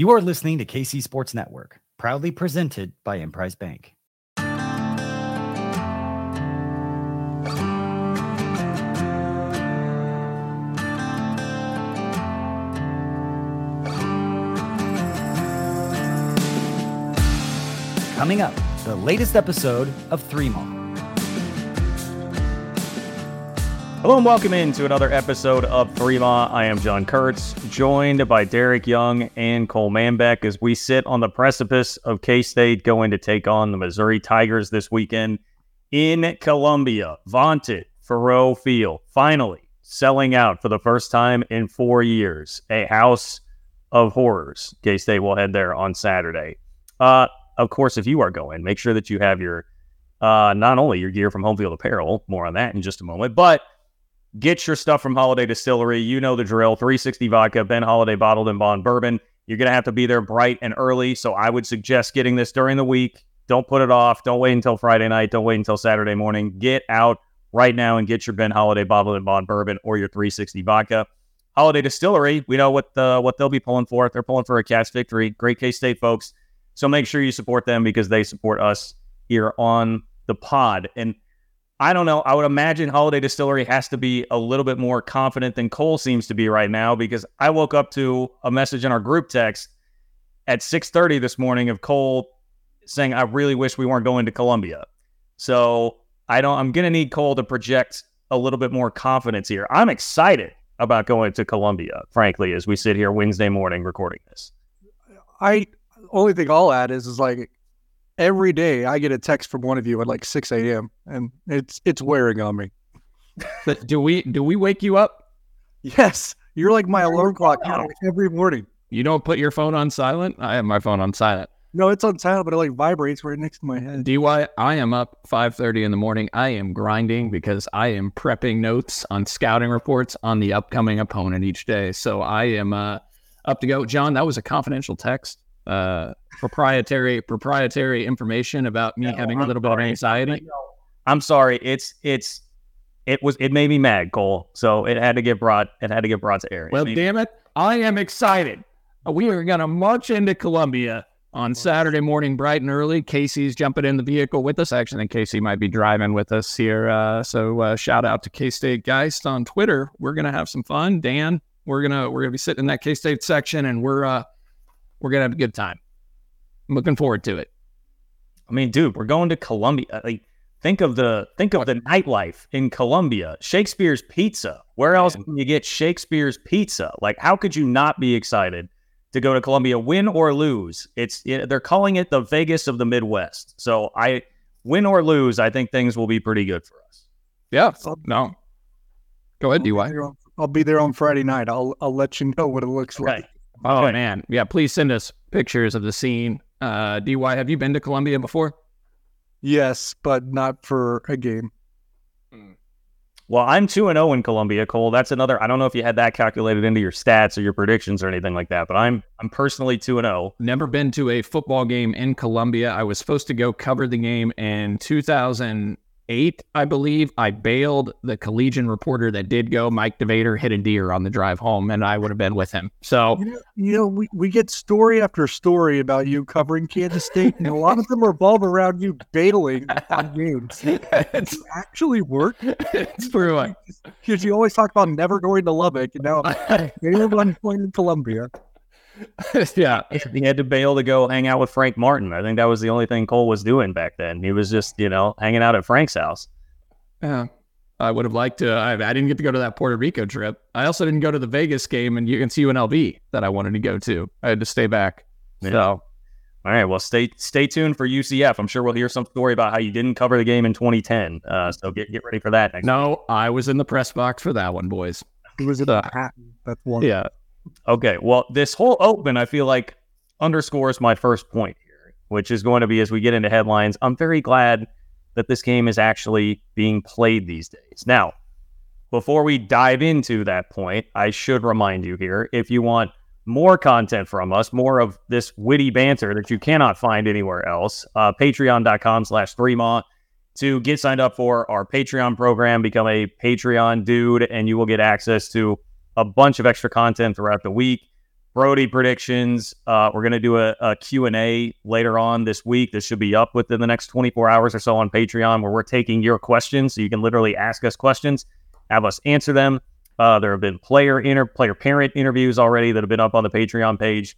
You are listening to KC Sports Network, proudly presented by Emprise Bank. Coming up, the latest episode of Three Maw. Hello and welcome into another episode of Three Maw. I am John Kurtz, joined by Derek Young and Cole Manbeck as we sit on the precipice of K State going to take on the Missouri Tigers this weekend in Columbia. Vaunted Faurot Field, finally selling out for the first time in four years. A house of horrors. K State will head there on Saturday. Uh, of course, if you are going, make sure that you have your uh, not only your gear from Home Field Apparel, more on that in just a moment, but Get your stuff from Holladay Distillery. You know the drill 360 vodka, Ben Holladay bottled and bond bourbon. You're going to have to be there bright and early. So I would suggest getting this during the week. Don't put it off. Don't wait until Friday night. Don't wait until Saturday morning. Get out right now and get your Ben Holladay bottled and bond bourbon or your 360 vodka. Holladay Distillery, we know what the, what they'll be pulling for. They're pulling for a catch victory. Great K State folks. So make sure you support them because they support us here on the pod. And I don't know. I would imagine Holladay Distillery has to be a little bit more confident than Cole seems to be right now because I woke up to a message in our group text at 6:30 this morning of Cole saying I really wish we weren't going to Columbia. So, I don't I'm going to need Cole to project a little bit more confidence here. I'm excited about going to Columbia, frankly, as we sit here Wednesday morning recording this. I only thing I'll add is is like every day I get a text from one of you at like 6 a.m. and it's it's wearing on me. But do we do we wake you up? Yes, you're like my alarm clock every morning. You don't put your phone on silent? I have my phone on silent. No, it's on silent, but it like vibrates right next to my head. DY, I am up 5:30 in the morning. I am grinding because I am prepping notes on scouting reports on the upcoming opponent each day. So I am uh, up to go. John, that was a confidential text. Uh, proprietary proprietary information about me having a little bit of anxiety. I'm sorry. It's it's it was it made me mad, Cole. So it had to get brought it had to get brought to air. Well, damn it, I am excited. We are gonna march into Columbia on Saturday morning, bright and early. Casey's jumping in the vehicle with us. Actually, I think Casey might be driving with us here. Uh, so uh, shout out to K State Geist on Twitter. We're gonna have some fun. Dan, we're gonna we're gonna be sitting in that K State section, and we're uh, we're gonna have a good time. I'm looking forward to it. I mean, dude, we're going to Columbia. Uh, like, think of the think of the nightlife in Columbia. Shakespeare's Pizza. Where else can you get Shakespeare's Pizza? Like, how could you not be excited to go to Columbia, win or lose? It's it, they're calling it the Vegas of the Midwest. So I win or lose, I think things will be pretty good for us. Yeah. No. Go ahead, DY. I'll be there on Friday night. I'll I'll let you know what it looks Okay. like. Oh Okay. man, yeah. Please send us pictures of the scene. Uh, DY, have you been to Columbia before? Yes, but not for a game. Well, I'm 2 and 0 in Columbia, Cole. That's another I don't know if you had that calculated into your stats or your predictions or anything like that, but I'm I'm personally 2 and oh. 0. Never been to a football game in Columbia. I was supposed to go cover the game in 2008, I believe. I bailed the collegian reporter that did go. Mike DeVader hit a deer on the drive home, and I would have been with him. So You know, you know, we, we get story after story about you covering Kansas State, and a lot of them revolve around you bailing on games. it's, It actually work. it's true. Because you always talk about never going to Lubbock, and now everyone's going to Columbia. yeah. He had to bail to go hang out with Frank Martin. I think that was the only thing Cole was doing back then. He was just, you know, hanging out at Frank's house. Yeah. I would have liked to. I, I didn't get to go to that Puerto Rico trip. I also didn't go to the Vegas game and against UNLV that I wanted to go to. I had to stay back. Yeah. So All right. Well, stay stay tuned for UCF. I'm sure we'll hear some story about how you didn't cover the game in 2010. Uh, so get get ready for that next. no, I was in the press box for that one, boys. It was in Uh, Manhattan. That's one. Yeah. Okay. Well, this whole open, I feel like, underscores my first point here, which is going to be as we get into headlines. I'm very glad that this game is actually being played these days. Now, before we dive into that point, I should remind you here if you want more content from us, more of this witty banter that you cannot find anywhere else, uh, patreon.com slash threemaw to get signed up for our Patreon program, become a Patreon dude, and you will get access to a bunch of extra content throughout the week Brody predictions. Uh, we're going to do a, a Q&A later on this week. This should be up within the next 24 hours or so on Patreon where we're taking your questions. So you can literally ask us questions, have us answer them. Uh, there have been player inter player parent interviews already that have been up on the Patreon page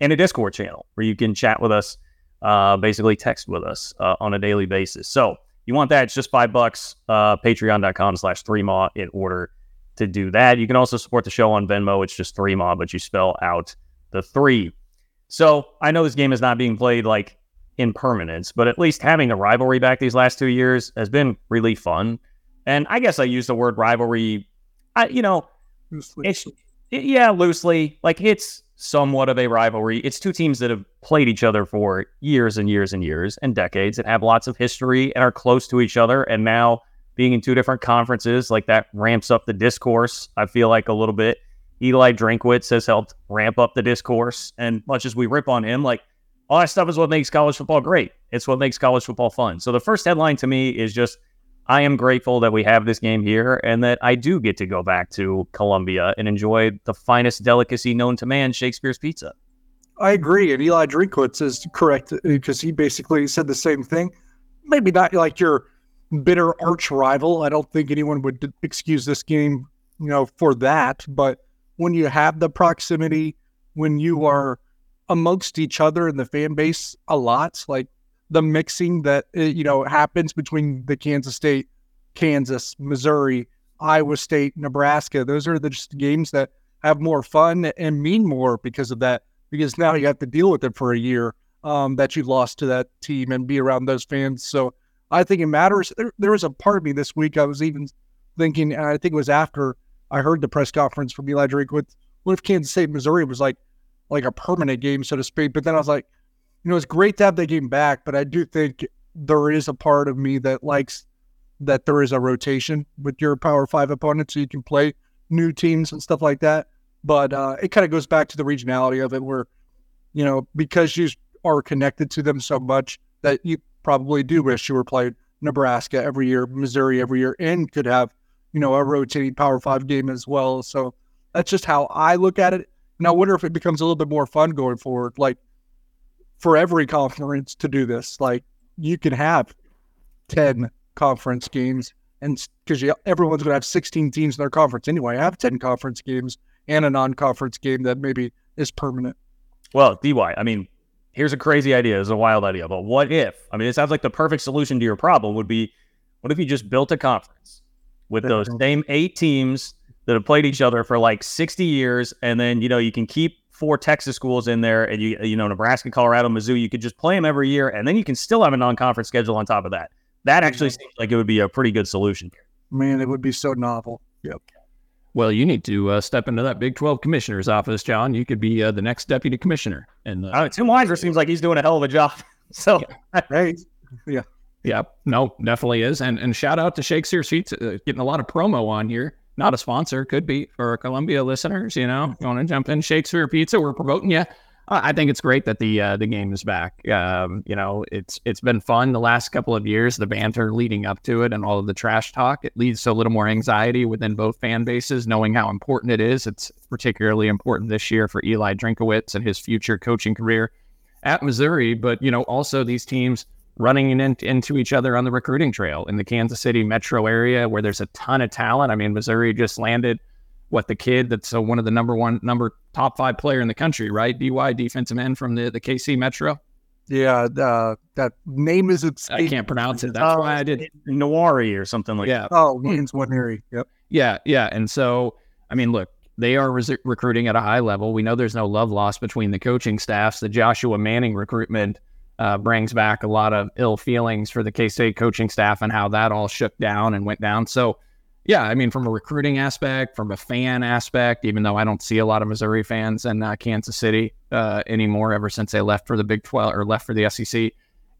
and a Discord channel where you can chat with us, uh, basically text with us uh, on a daily basis. So you want that? It's just five bucks. Uh, Patreon.com slash three maw in order to do that. You can also support the show on Venmo. It's just three maw, but you spell out the three. So I know this game is not being played like in permanence, but at least having the rivalry back these last two years has been really fun. And I guess I use the word rivalry, I, you know, it's yeah, loosely. Like it's somewhat of a rivalry. It's two teams that have played each other for years and years and years and decades and have lots of history and are close to each other. And now being in two different conferences, like that ramps up the discourse, I feel like a little bit. Eli Drinkwitz has helped ramp up the discourse. And much as we rip on him, like all that stuff is what makes college football great. It's what makes college football fun. So the first headline to me is just I am grateful that we have this game here and that I do get to go back to Columbia and enjoy the finest delicacy known to man, Shakespeare's pizza. I agree. And Eli Drinkwitz is correct because he basically said the same thing. Maybe not like your bitter arch rival. I don't think anyone would excuse this game, you know, for that. But when you have the proximity, when you are amongst each other in the fan base a lot, like the mixing that uh, you know happens between the Kansas State, Kansas, Missouri, Iowa State, Nebraska. Those are the just games that have more fun and mean more because of that. Because now you have to deal with it for a year um, that you lost to that team and be around those fans. So I think it matters. There, there was a part of me this week I was even thinking, and I think it was after I heard the press conference from Eli Drinkwitz what if Kansas State, Missouri was like like a permanent game, so to speak. But then I was like, you know, it's great to have that game back, but I do think there is a part of me that likes that there is a rotation with your Power Five opponents, so you can play new teams and stuff like that. But uh, it kind of goes back to the regionality of it, where you know because you are connected to them so much that you probably do wish you were playing Nebraska every year, Missouri every year, and could have you know a rotating Power Five game as well. So that's just how I look at it. And I wonder if it becomes a little bit more fun going forward. Like for every conference to do this. Like you can have 10 conference games and because everyone's going to have 16 teams in their conference anyway. I have 10 conference games and a non-conference game that maybe is permanent. Well, DY, I mean, here's a crazy idea. It's a wild idea, but what if? I mean, it sounds like the perfect solution to your problem would be what if you just built a conference with those same eight teams that have played each other for like 60 years and then, you know, you can keep four Texas schools in there, and you you know Nebraska, Colorado, Mizzou. You could just play them every year, and then you can still have a non-conference schedule on top of that. That actually seems like it would be a pretty good solution. Man, it would be so novel. Yep. Well, you need to uh, step into that Big 12 commissioner's office, John. You could be uh, the next deputy commissioner. And uh, uh, Tim Weiser seems like he's doing a hell of a job. So, yeah. yeah. Yeah, no, definitely is. And and shout out to Shakespeare's Pizza, uh, getting a lot of promo on here not a sponsor, could be for Columbia listeners. You know, you want to jump in Shakespeare Pizza, we're promoting you. I think it's great that the uh, the game is back. Um, you know, it's it's been fun the last couple of years. The banter leading up to it and all of the trash talk it leads to a little more anxiety within both fan bases, knowing how important it is. It's particularly important this year for Eli Drinkowitz and his future coaching career at Missouri. But you know, also these teams running in, into each other on the recruiting trail in the Kansas City metro area where there's a ton of talent. I mean, Missouri just landed what the kid that's uh, one of the number one, number top five player in the country, right? DY defensive end from the, the KC Metro. Yeah, uh, that name is I can't pronounce it. That's uh, why I did Nwaneri or something like yeah. that. Oh, Wayne's Nwaneri. Yep. Yeah, yeah. And so, I mean, look, they are res- recruiting at a high level. We know there's no love lost between the coaching staffs. The Joshua Manning recruitment uh, brings back a lot of ill feelings for the K State coaching staff and how that all shook down and went down. So, yeah, I mean, from a recruiting aspect, from a fan aspect, even though I don't see a lot of Missouri fans in uh, Kansas City uh, anymore ever since they left for the Big 12 or left for the SEC,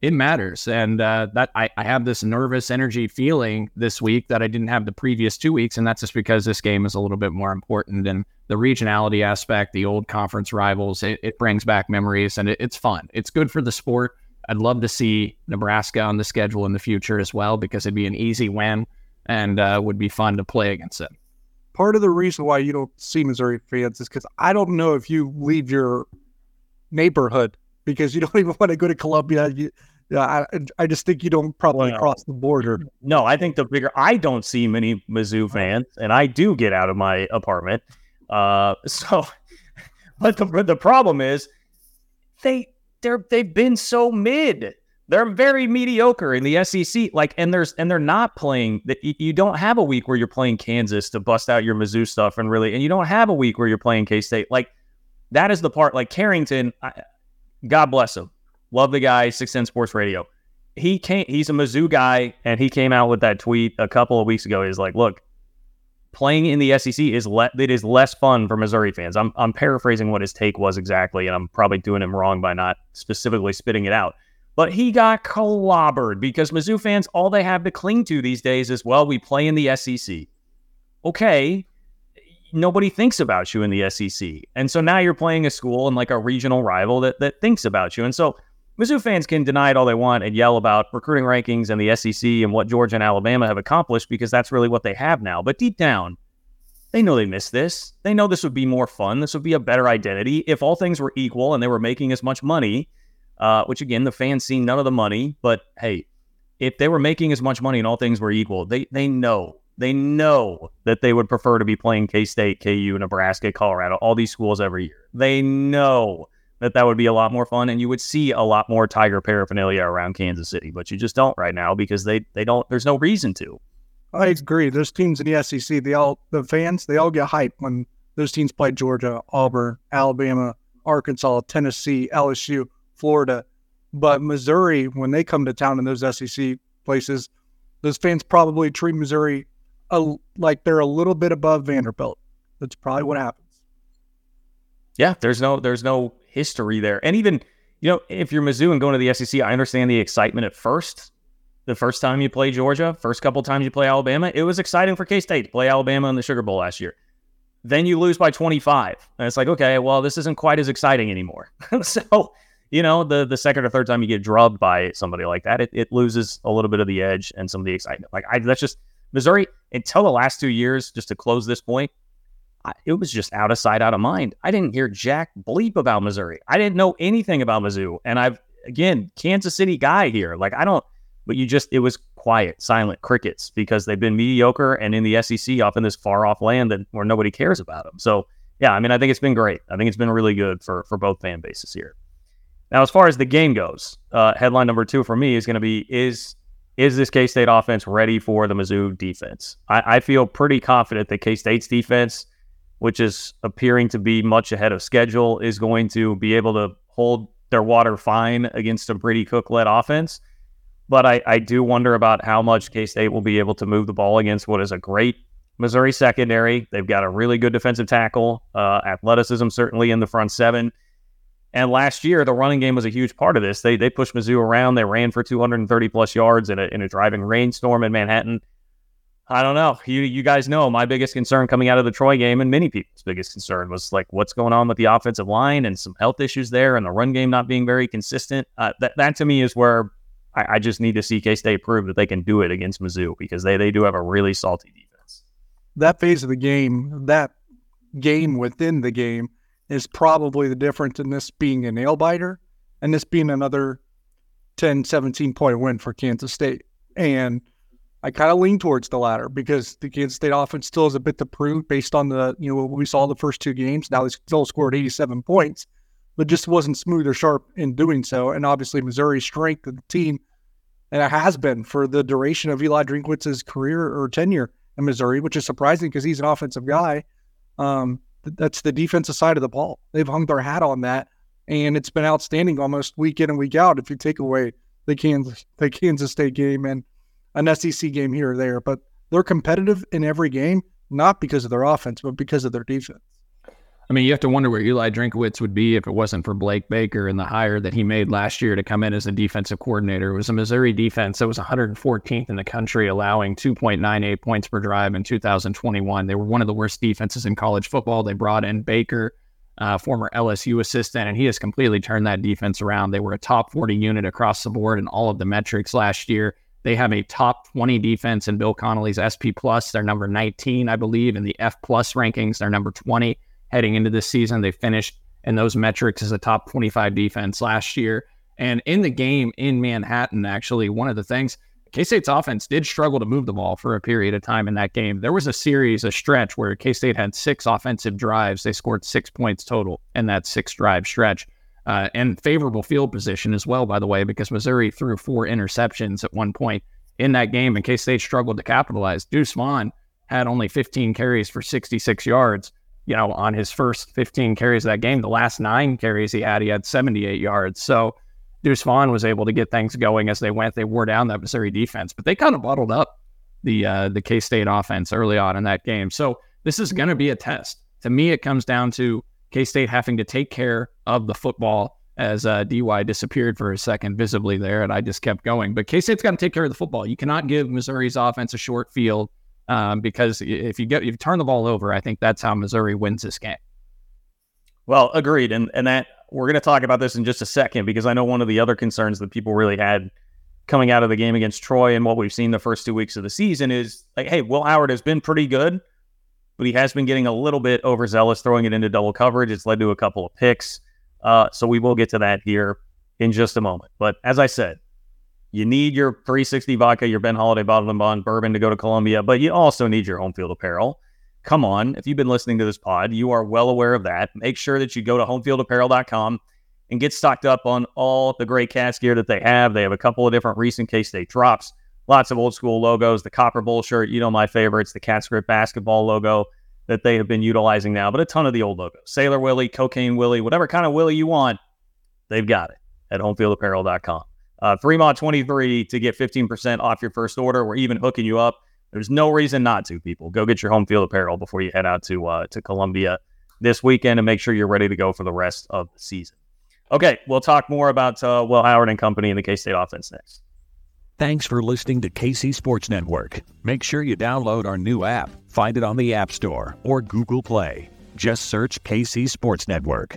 it matters. And uh, that I, I, have this nervous energy feeling this week that I didn't have the previous two weeks. And that's just because this game is a little bit more important. And the regionality aspect, the old conference rivals, it, it brings back memories and it, it's fun. It's good for the sport. I'd love to see Nebraska on the schedule in the future as well because it'd be an easy win and uh, would be fun to play against it. part of the reason why you don't see Missouri fans is because I don't know if you leave your neighborhood because you don't even want to go to Columbia. You, yeah, I, I just think you don't probably Well, cross the border. No, I think the bigger I don't see many Mizzou fans, and I do get out of my apartment. Uh, so, but the the problem is they they're they've been so mid. They're very mediocre in the SEC. Like, and there's and they're not playing. That you don't have a week where you're playing Kansas to bust out your Mizzou stuff, and really, and you don't have a week where you're playing K State. Like, that is the part. Like Carrington, I, God bless him, love the guy. Six Ten Sports Radio he came he's a Mizzou guy and he came out with that tweet a couple of weeks ago. He's like, look, playing in the SEC is le- it is less fun for Missouri fans. I'm I'm paraphrasing what his take was exactly, and I'm probably doing him wrong by not specifically spitting it out. But he got clobbered because Mizzou fans, all they have to cling to these days is, well, we play in the SEC. Okay. Nobody thinks about you in the SEC. And so now you're playing a school and like a regional rival that, that thinks about you. And so Mizzou fans can deny it all they want and yell about recruiting rankings and the SEC and what Georgia and Alabama have accomplished because that's really what they have now. But deep down, they know they missed this. They know this would be more fun. This would be a better identity if all things were equal and they were making as much money. Uh, which again, the fans see none of the money. But hey, if they were making as much money and all things were equal, they they know they know that they would prefer to be playing K State, KU, Nebraska, Colorado, all these schools every year. They know that that would be a lot more fun and you would see a lot more tiger paraphernalia around Kansas City, but you just don't right now because they they don't there's no reason to. I agree. There's teams in the SEC. They all the fans they all get hyped when those teams play Georgia, Auburn, Alabama, Arkansas, Tennessee, LSU, Florida. But Missouri, when they come to town in those SEC places, those fans probably treat Missouri a, like they're a little bit above Vanderbilt. That's probably what happens. Yeah, there's no there's no history there. And even, you know, if you're Mizzou and going to the SEC, I understand the excitement at first. The first time you play Georgia, first couple times you play Alabama, it was exciting for K State to play Alabama in the Sugar Bowl last year. Then you lose by 25. And it's like, okay, well, this isn't quite as exciting anymore. so, you know, the the second or third time you get drubbed by somebody like that, it, it loses a little bit of the edge and some of the excitement. Like I that's just Missouri until the last two years, just to close this point, I, it was just out of sight, out of mind. I didn't hear jack bleep about Missouri. I didn't know anything about Mizzou. And I've, again, Kansas City guy here. Like, I don't, but you just, it was quiet, silent crickets because they've been mediocre and in the SEC off in this far off land that where nobody cares about them. So, yeah, I mean, I think it's been great. I think it's been really good for, for both fan bases here. Now, as far as the game goes, uh, headline number two for me is going to be is is this K State offense ready for the Mizzou defense? I, I feel pretty confident that K State's defense which is appearing to be much ahead of schedule, is going to be able to hold their water fine against a Brady Cook led offense. But I, I do wonder about how much K State will be able to move the ball against what is a great Missouri secondary. They've got a really good defensive tackle, uh, athleticism certainly in the front seven. And last year, the running game was a huge part of this. They they pushed Mizzou around. They ran for 230 plus yards in a in a driving rainstorm in Manhattan. I don't know. You you guys know my biggest concern coming out of the Troy game, and many people's biggest concern was like what's going on with the offensive line and some health issues there, and the run game not being very consistent. Uh, that that to me is where I, I just need to see K State prove that they can do it against Mizzou because they they do have a really salty defense. That phase of the game, that game within the game, is probably the difference in this being a nail biter and this being another 10, 17 point win for Kansas State. And I kind of lean towards the latter because the Kansas State offense still has a bit to prove based on the, you know, what we saw the first two games. Now they still scored 87 points, but just wasn't smooth or sharp in doing so. And obviously Missouri's strength of the team, and it has been for the duration of Eli Drinkwitz's career or tenure in Missouri, which is surprising because he's an offensive guy. Um, that's the defensive side of the ball. They've hung their hat on that, and it's been outstanding almost week in and week out. If you take away the Kansas the Kansas State game and an SEC game here or there, but they're competitive in every game, not because of their offense, but because of their defense. I mean, you have to wonder where Eli Drinkowitz would be if it wasn't for Blake Baker and the hire that he made last year to come in as a defensive coordinator. It was a Missouri defense that was 114th in the country, allowing 2.98 points per drive in 2021. They were one of the worst defenses in college football. They brought in Baker, uh, former LSU assistant, and he has completely turned that defense around. They were a top 40 unit across the board in all of the metrics last year. They have a top 20 defense in Bill Connelly's SP plus. They're number 19, I believe, in the F plus rankings. They're number 20 heading into this season. They finished in those metrics as a top 25 defense last year. And in the game in Manhattan, actually, one of the things K State's offense did struggle to move the ball for a period of time in that game. There was a series, a stretch where K State had six offensive drives. They scored six points total in that six drive stretch. Uh, and favorable field position as well, by the way, because Missouri threw four interceptions at one point in that game, and K State struggled to capitalize. Deuce Vaughn had only 15 carries for 66 yards. You know, on his first 15 carries of that game, the last nine carries he had, he had 78 yards. So Deuce Vaughn was able to get things going as they went. They wore down that Missouri defense, but they kind of bottled up the uh, the K State offense early on in that game. So this is going to be a test. To me, it comes down to K State having to take care of the football as uh, DY disappeared for a second visibly there, and I just kept going. But K State's got to take care of the football. You cannot give Missouri's offense a short field um, because if you get you turn the ball over, I think that's how Missouri wins this game. Well, agreed, and and that we're going to talk about this in just a second because I know one of the other concerns that people really had coming out of the game against Troy and what we've seen the first two weeks of the season is like, hey, Will Howard has been pretty good, but he has been getting a little bit overzealous throwing it into double coverage. It's led to a couple of picks. Uh, so we will get to that here in just a moment. But as I said, you need your 360 vodka, your Ben Holladay bottled and bond bourbon to go to Columbia, but you also need your home field apparel come on. If you've been listening to this pod, you are well aware of that. Make sure that you go to homefieldapparel.com and get stocked up on all the great cast gear that they have. They have a couple of different recent case State drops, lots of old school logos, the Copper Bowl shirt, you know my favorites, the Cat Script basketball logo that they have been utilizing now, but a ton of the old logos. Sailor Willie, Cocaine Willie, whatever kind of Willie you want, they've got it at homefieldapparel.com. Uh, Fremont 23 to get 15% off your first order. We're even hooking you up there's no reason not to, people. Go get your home field apparel before you head out to uh, to Columbia this weekend and make sure you're ready to go for the rest of the season. Okay, we'll talk more about uh, Will Howard and company in the K State offense next. Thanks for listening to KC Sports Network. Make sure you download our new app. Find it on the App Store or Google Play. Just search KC Sports Network.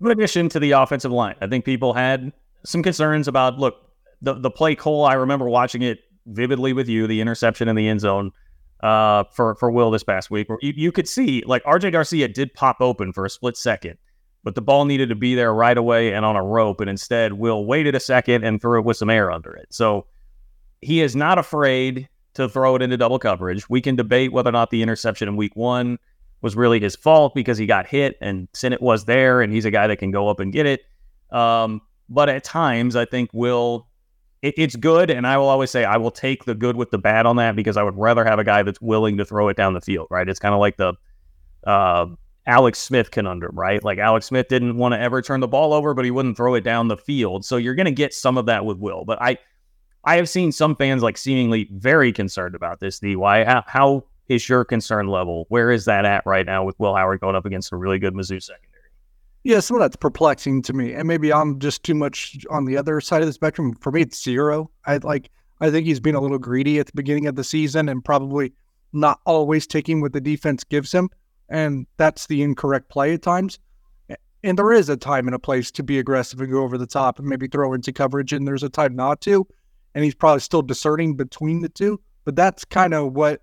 In addition to the offensive line, I think people had some concerns about, look, the, the play Cole, I remember watching it vividly with you, the interception in the end zone uh, for, for Will this past week, where you, you could see, like, RJ Garcia did pop open for a split second but the ball needed to be there right away and on a rope. And instead, Will waited a second and threw it with some air under it. So he is not afraid to throw it into double coverage. We can debate whether or not the interception in week one was really his fault because he got hit and Sinnott was there and he's a guy that can go up and get it. Um, but at times, I think Will, it, it's good. And I will always say, I will take the good with the bad on that because I would rather have a guy that's willing to throw it down the field, right? It's kind of like the, uh, Alex Smith conundrum, right? Like Alex Smith didn't want to ever turn the ball over, but he wouldn't throw it down the field. So you're going to get some of that with Will. But I, I have seen some fans like seemingly very concerned about this. DY, how, how is your concern level? Where is that at right now with Will Howard going up against a really good Mizzou secondary? Yeah, some of that's perplexing to me, and maybe I'm just too much on the other side of the spectrum. For me, it's zero. I like. I think he's been a little greedy at the beginning of the season, and probably not always taking what the defense gives him and that's the incorrect play at times. And there is a time and a place to be aggressive and go over the top and maybe throw into coverage, and there's a time not to. And he's probably still discerning between the two. But that's kind of what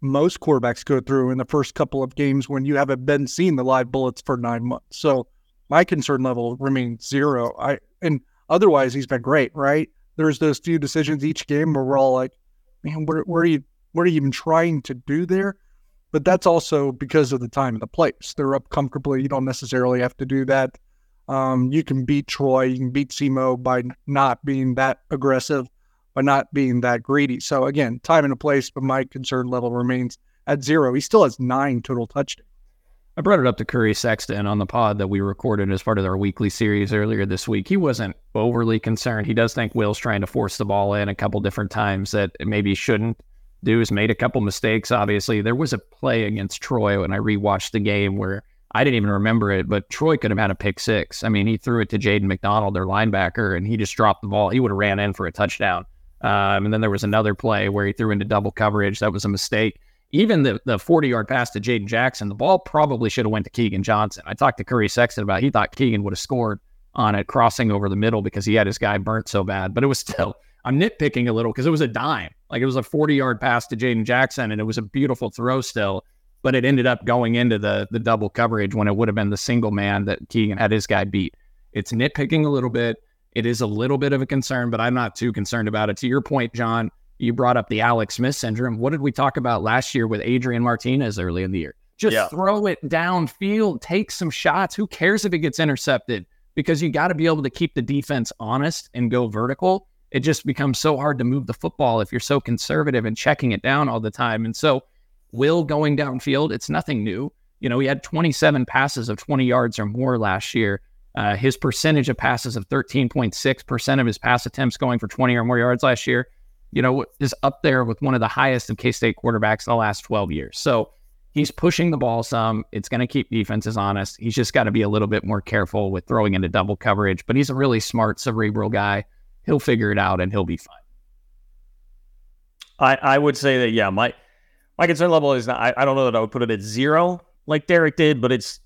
most quarterbacks go through in the first couple of games when you haven't been seeing the live bullets for nine months. So my concern level remains zero. I and otherwise he's been great, right? There's those few decisions each game where we're all like, man, what, what are you what are you even trying to do there? but that's also because of the time and the place. They're up comfortably. You don't necessarily have to do that. Um, you can beat Troy, you can beat SEMO by not being that aggressive, by not being that greedy. So again, time and a place, but my concern level remains at zero. He still has nine total touchdowns. I brought it up to Curry Sexton on the pod that we recorded as part of our weekly series earlier this week. He wasn't overly concerned. He does think Will's trying to force the ball in a couple different times that maybe shouldn't do has made a couple mistakes. Obviously, there was a play against Troy when I rewatched the game where I didn't even remember it, but Troy could have had a pick six. I mean, he threw it to Jaden McDonald, their linebacker, and he just dropped the ball. He would have ran in for a touchdown. Um, and then there was another play where he threw into double coverage. That was a mistake. Even the the 40 yard pass to Jaden Jackson, the ball probably should have went to Keagan Johnson. I talked to Curry Sexton about it. he thought Keagan would have scored on it crossing over the middle because he had his guy burnt so bad, but it was still I'm nitpicking a little because it was a dime. Like it was a 40 yard pass to Jaden Jackson and it was a beautiful throw still, but it ended up going into the the double coverage when it would have been the single man that Keagan had his guy beat. It's nitpicking a little bit. It is a little bit of a concern, but I'm not too concerned about it. To your point, John, you brought up the Alex Smith syndrome. What did we talk about last year with Adrian Martinez early in the year? Just yeah. throw it downfield, take some shots. Who cares if it gets intercepted? Because you got to be able to keep the defense honest and go vertical it just becomes so hard to move the football if you're so conservative and checking it down all the time. And so, Will going downfield, it's nothing new. You know, he had 27 passes of 20 yards or more last year. Uh, his percentage of passes of 13.6% of his pass attempts going for 20 or more yards last year, you know, is up there with one of the highest of K State quarterbacks in the last 12 years. So he's pushing the ball some. It's going to keep defenses honest. He's just got to be a little bit more careful with throwing into double coverage, but he's a really smart, cerebral guy he'll figure it out and he'll be fine. I, I would say that yeah, my my concern level is not, I, I don't know that I would put it at zero like Derek did, but it's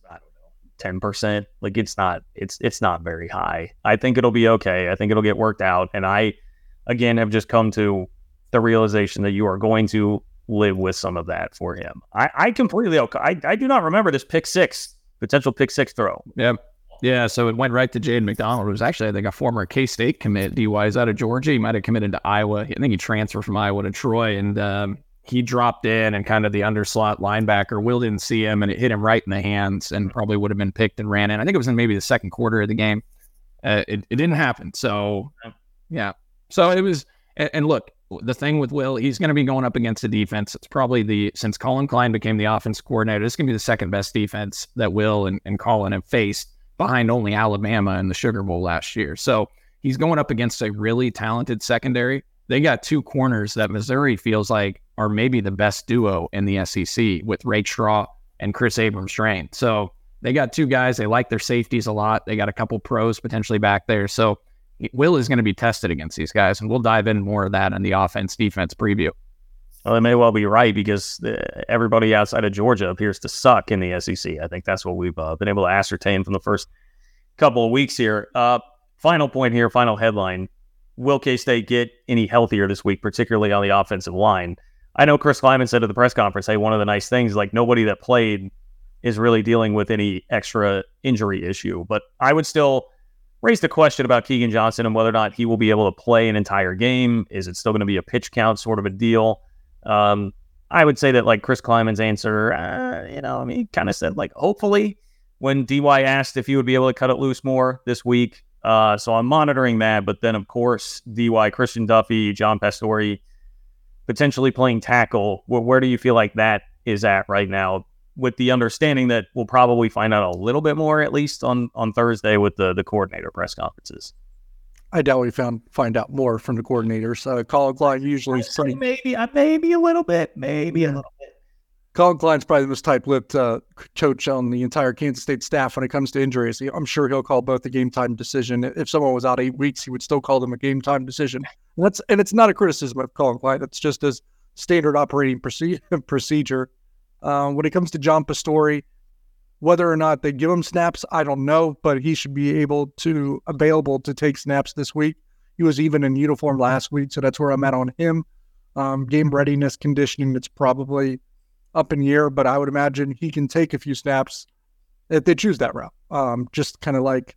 I don't know, ten percent. Like it's not it's it's not very high. I think it'll be okay. I think it'll get worked out. And I again have just come to the realization that you are going to live with some of that for him. I, I completely I, I do not remember this pick six, potential pick six throw. Yep. Yeah, so it went right to Jaden McDonald, who's actually, I think, a former K State commit. DY is out of Georgia. He might have committed to Iowa. I think he transferred from Iowa to Troy. And um, he dropped in and kind of the underslot linebacker. Will didn't see him and it hit him right in the hands and probably would have been picked and ran in. I think it was in maybe the second quarter of the game. Uh, it, it didn't happen. So, yeah. So it was, and, look, the thing with Will, he's going to be going up against the defense. It's probably the, since Collin Klein became the offense coordinator, it's going to be the second best defense that Will and, and Collin have faced behind only Alabama in the Sugar Bowl last year. So he's going up against a really talented secondary. They got two corners that Missouri feels like are maybe the best duo in the SEC with Rakestraw and Kris Abrams-Draine. So they got two guys. They like their safeties a lot. They got a couple pros potentially back there. So Will is going to be tested against these guys, and we'll dive in more of that in the offense defense preview. Well, they may well be right because uh, everybody outside of Georgia appears to suck in the SEC. I think that's what we've uh, been able to ascertain from the first couple of weeks here. Uh, final point here, final headline. Will K State get any healthier this week, particularly on the offensive line? I know Chris Klieman said at the press conference, hey, one of the nice things, like nobody that played is really dealing with any extra injury issue. But I would still raise the question about Keagan Johnson and whether or not he will be able to play an entire game. Is it still going to be a pitch count sort of a deal? Um, I would say that like Chris Klieman's answer, uh, you know, I mean, he kind of said like hopefully when DY asked if he would be able to cut it loose more this week. Uh, so I'm monitoring that. But then, of course, DY, Christian Duffie, John Pastore, potentially playing tackle. Where, where do you feel like that is at right now? With the understanding that we'll probably find out a little bit more, at least on on Thursday, with the the coordinator press conferences. I doubt we found find out more from the coordinators. Uh, Collin Klein usually pretty, maybe uh, maybe a little bit, maybe a little bit. Collin Klein's probably the most tight-lipped uh, coach on the entire Kansas State staff when it comes to injuries. I'm sure he'll call both a game time decision. If someone was out eight weeks, he would still call them a game time decision. And that's and it's not a criticism of Collin Klein. It's just his standard operating procedure. Uh, when it comes to John Pastore, whether or not they give him snaps, I don't know, but he should be able to available to take snaps this week. He was even in uniform last week, so that's where I'm at on him. Um, game readiness, conditioning, it's probably up in the air, but I would imagine he can take a few snaps if they choose that route. Um, just kind of like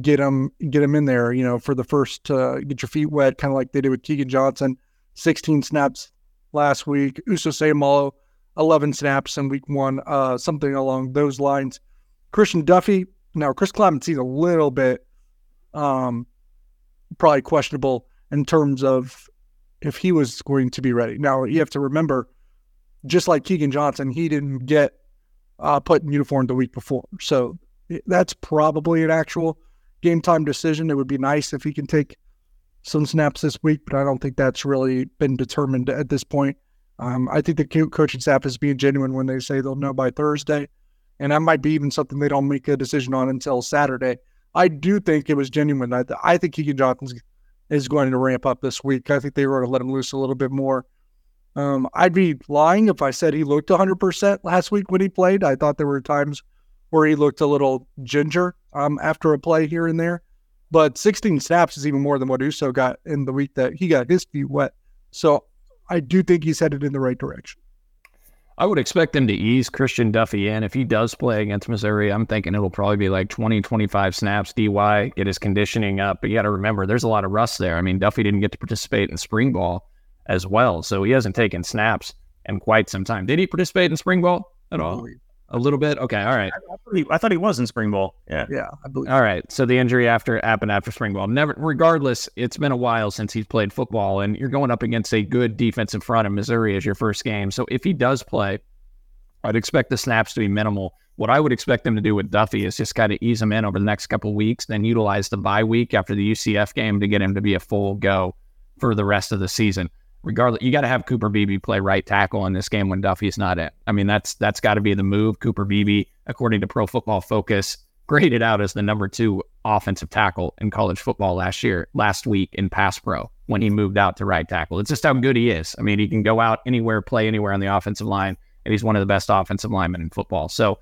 get him get him in there, you know, for the first uh, get your feet wet, kind of like they did with Keagan Johnson, 16 snaps last week. Uso Seumalo, 11 snaps in week one, uh, something along those lines. Christian Duffie. now Chris sees a little bit um, probably questionable in terms of if he was going to be ready. Now you have to remember just like Keagan Johnson, he didn't get uh, put in uniform the week before. So that's probably an actual game time decision. It would be nice if he can take some snaps this week, but I don't think that's really been determined at this point. Um, I think the coaching staff is being genuine when they say they'll know by Thursday, and that might be even something they don't make a decision on until Saturday. I do think it was genuine. I, th- I think Keegan Johnson is going to ramp up this week. I think they were going to let him loose a little bit more. Um, I'd be lying if I said he looked 100% last week when he played. I thought there were times where he looked a little ginger um, after a play here and there. But 16 snaps is even more than what Uso got in the week that he got his feet wet. So I do think he's headed in the right direction. I would expect them to ease Christian Duffie in. If he does play against Missouri, I'm thinking it'll probably be like 20, 25 snaps, DY, get his conditioning up. But you got to remember, there's a lot of rust there. I mean, Duffie didn't get to participate in spring ball as well. So he hasn't taken snaps in quite some time. Did he participate in spring ball at all? A little bit. Okay. All right. I, thought he, I thought he was in spring ball. Yeah. Yeah. I believe. All right. So the injury after happened after spring ball. Never. Regardless, it's been a while since he's played football, and you're going up against a good defensive front in Missouri as your first game. So if he does play, I'd expect the snaps to be minimal. What I would expect them to do with Duffie is just kind of ease him in over the next couple weeks, then utilize the bye week after the UCF game to get him to be a full go for the rest of the season regardless, you got to have Cooper Beebe play right tackle in this game when Duffie's not in. I mean, that's that's got to be the move. Cooper Beebe, according to Pro Football Focus, graded out as the number two offensive tackle in college football last year, last week in pass pro when he moved out to right tackle. It's just how good he is. I mean, he can go out anywhere, play anywhere on the offensive line, and he's one of the best offensive linemen in football. So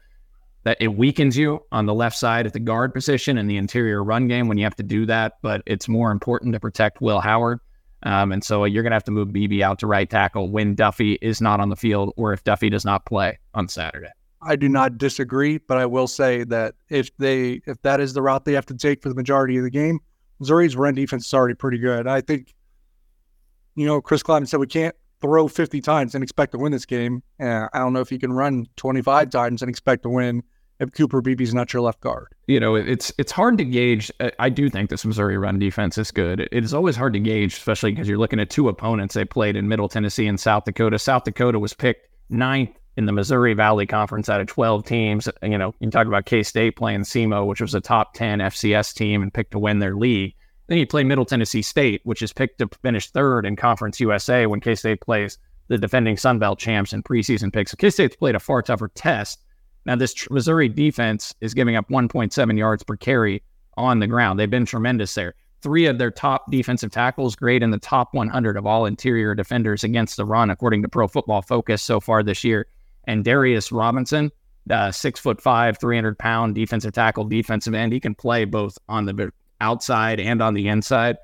that it weakens you on the left side at the guard position and the interior run game when you have to do that. But it's more important to protect Will Howard um, and so you're going to have to move Beebe out to right tackle when Duffie is not on the field or if Duffie does not play on Saturday. I do not disagree, but I will say that if they if that is the route they have to take for the majority of the game, Missouri's run defense is already pretty good. I think, you know, Chris Klieman said we can't throw 50 times and expect to win this game. Uh, I don't know if you can run 25 times and expect to win if Cooper Beebe's not your left guard. You know, it's it's hard to gauge. I do think this Missouri run defense is good. It is always hard to gauge, especially because you're looking at two opponents they played in Middle Tennessee and South Dakota. South Dakota was picked ninth in the Missouri Valley Conference out of 12 teams. You know, you talk about K State playing SEMO, which was a top 10 FCS team and picked to win their league. Then you play Middle Tennessee State, which is picked to finish third in Conference USA when K State plays the defending Sun Belt champs in preseason picks. So K State's played a far tougher test. Now, this Missouri defense is giving up 1.7 yards per carry on the ground. They've been tremendous there. Three of their top defensive tackles grade in the top 100 of all interior defenders against the run, according to Pro Football Focus so far this year. And Darius Robinson, uh, six foot five, 300 pound defensive tackle, defensive end, he can play both on the outside and on the inside.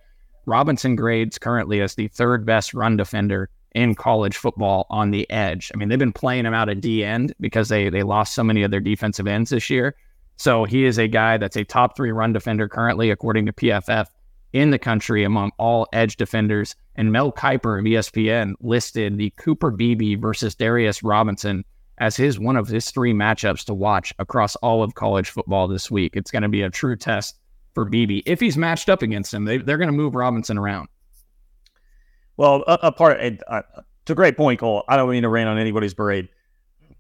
Robinson grades currently as the third best run defender in college football on the edge. I mean, they've been playing him out at D end because they they lost so many of their defensive ends this year. So he is a guy that's a top three run defender currently, according to PFF, in the country among all edge defenders. And Mel Kiper of ESPN listed the Cooper Beebe versus Darius Robinson as his one of his three matchups to watch across all of college football this week. It's going to be a true test for Beebe. If he's matched up against him, they, they're going to move Robinson around. Well, a, a part, uh, it's a great point, Cole. I don't mean to rain on anybody's parade.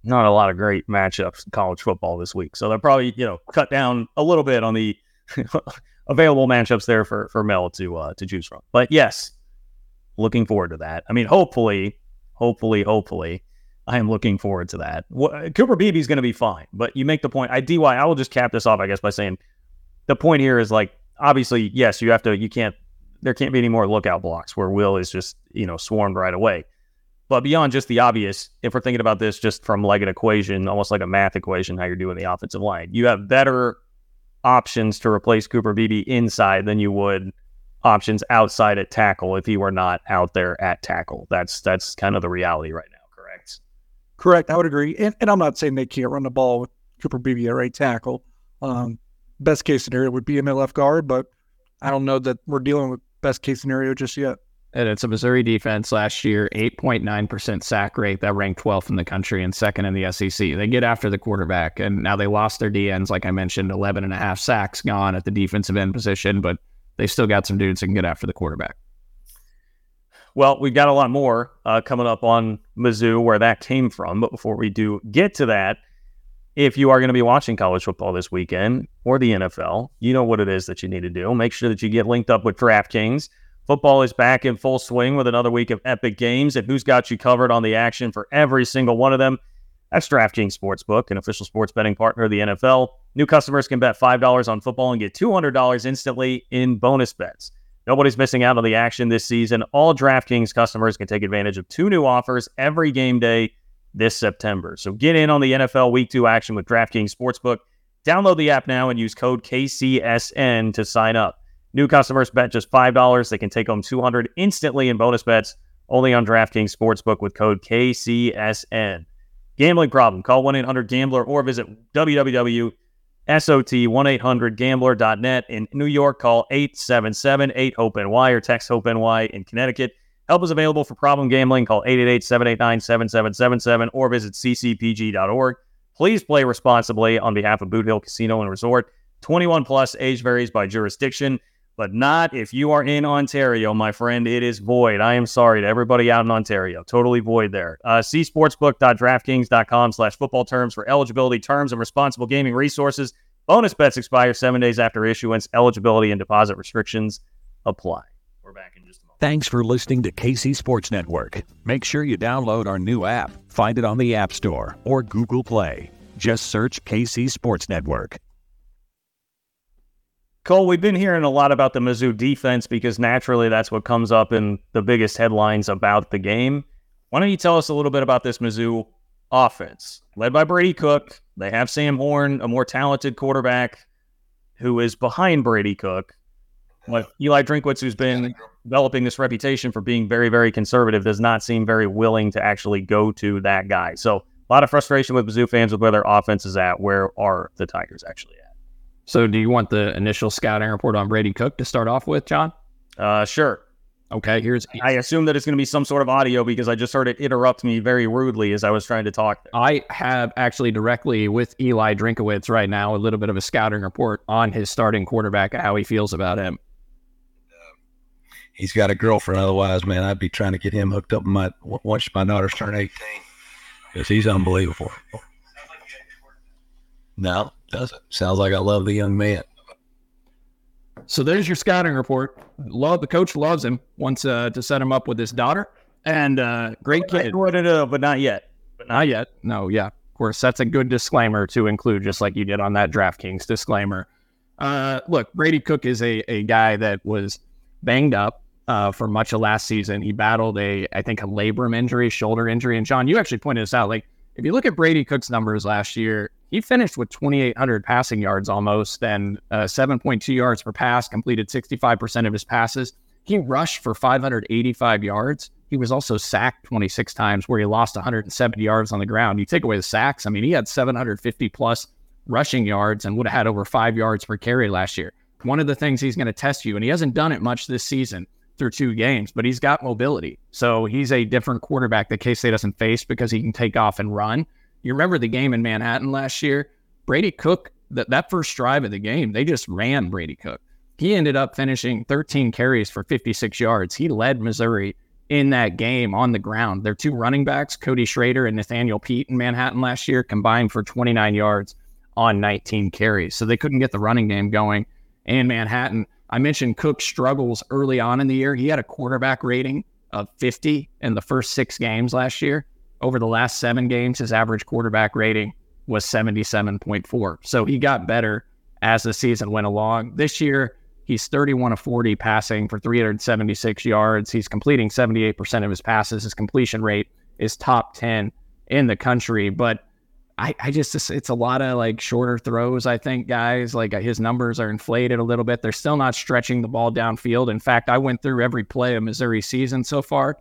Not a lot of great matchups in college football this week. So they'll probably, you know, cut down a little bit on the available matchups there for, for Mel to, uh, to choose from. But yes, looking forward to that. I mean, hopefully, hopefully, hopefully, I am looking forward to that. Cooper Beebe is going to be fine, but you make the point. I DY, I will just cap this off, I guess, by saying the point here is like obviously, yes, you have to, you can't, there can't be any more lookout blocks where Will is just, you know, swarmed right away. But beyond just the obvious, if we're thinking about this just from like an equation, almost like a math equation, how you're doing the offensive line, you have better options to replace Cooper Beebe inside than you would options outside at tackle if he were not out there at tackle. That's that's kind of the reality right now, correct? Correct. I would agree. And, and I'm not saying they can't run the ball with Cooper Beebe at right tackle. Um, best case scenario would be in the left guard, but I don't know that we're dealing with best case scenario just yet. And it's a Missouri defense last year, 8.9% sack rate that ranked 12th in the country and second in the SEC. They get after the quarterback, and now they lost their DNs, like I mentioned, 11 and a half sacks gone at the defensive end position, but they still got some dudes that can get after the quarterback. Well, we've got a lot more uh, coming up on Mizzou, where that came from. But before we do get to that, if you are going to be watching college football this weekend or the NFL, you know what it is that you need to do. Make sure that you get linked up with DraftKings. Football is back in full swing with another week of epic games, and who's got you covered on the action for every single one of them? That's DraftKings Sportsbook, an official sports betting partner of the NFL. New customers can bet $5 on football and get $200 instantly in bonus bets. Nobody's missing out on the action this season. All DraftKings customers can take advantage of two new offers every game day this September. So get in on the NFL Week 2 action with DraftKings Sportsbook. Download the app now and use code KCSN to sign up. New customers bet just $5. They can take home 200 instantly in bonus bets only on DraftKings Sportsbook with code KCSN. Gambling problem? Call 1-800-GAMBLER or visit www.sot1800gambler.net. In New York, call 877-8-HOPE-NY or text HOPE-NY in Connecticut. Help is available for problem gambling. Call 888-789-7777 or visit ccpg.org. Please play responsibly on behalf of Boot Hill Casino and Resort. 21 plus age varies by jurisdiction, but not if you are in Ontario, my friend. It is void. I am sorry to everybody out in Ontario. Totally void there. Uh, see sportsbook.draftkings.com slash football terms for eligibility terms and responsible gaming resources. Bonus bets expire seven days after issuance. Eligibility and deposit restrictions apply. We're back in. Thanks for listening to KC Sports Network. Make sure you download our new app. Find it on the App Store or Google Play. Just search KC Sports Network. Cole, we've been hearing a lot about the Mizzou defense because naturally that's what comes up in the biggest headlines about the game. Why don't you tell us a little bit about this Mizzou offense? Led by Brady Cook, they have Sam Horn, a more talented quarterback who is behind Brady Cook. But Eli Drinkwitz, who's been developing this reputation for being very, very conservative, does not seem very willing to actually go to that guy. So a lot of frustration with Mizzou fans with where their offense is at. Where are the Tigers actually at? So, do you want the initial scouting report on Brady Cook to start off with, John? Uh, sure. Okay, here's I assume that it's going to be some sort of audio because I just heard it interrupt me very rudely as I was trying to talk. I have actually directly with Eli Drinkwitz right now a little bit of a scouting report on his starting quarterback and how he feels about him. He's got a girlfriend. Otherwise, man, I'd be trying to get him hooked up. My once my daughter's turn eighteen, because he's unbelievable. No, doesn't. Sounds like I love the young man. So there's your scouting report. Love the coach loves him. Wants uh, to set him up with his daughter, and uh, great kid. But not yet. But not yet. No, yeah. Of course, that's a good disclaimer to include, just like you did on that DraftKings disclaimer. Uh, look, Brady Cook is a, a guy that was banged up uh, for much of last season. He battled a, I think, a labrum injury, shoulder injury. And John, you actually pointed this out. Like, if you look at Brady Cook's numbers last year, he finished with 2,800 passing yards almost and uh, 7.2 yards per pass, completed 65% of his passes. He rushed for 585 yards. He was also sacked 26 times, where he lost 170 yards on the ground. You take away the sacks, I mean, he had 750 plus rushing yards and would have had over five yards per carry last year. One of the things he's going to test you, and he hasn't done it much this season through two games, but he's got mobility. So he's a different quarterback that K State doesn't face because he can take off and run. You remember the game in Manhattan last year? Brady Cook, that, that first drive of the game, they just ran Brady Cook. He ended up finishing 13 carries for 56 yards. He led Missouri in that game on the ground. Their two running backs, Cody Schrader and Nathaniel Peat in Manhattan last year, combined for 29 yards on 19 carries. So they couldn't get the running game going in Manhattan. I mentioned Cook's struggles early on in the year. He had a quarterback rating of 50 in the first six games last year. Over the last seven games, his average quarterback rating was 77.4. So he got better as the season went along. This year, he's 31 of 40 passing for 376 yards. He's completing 78% of his passes. His completion rate is top 10 in the country. But I, I just, it's a lot of like shorter throws, I think, guys. Like uh, his numbers are inflated a little bit. They're still not stretching the ball downfield. In fact, I went through every play of Missouri season so far.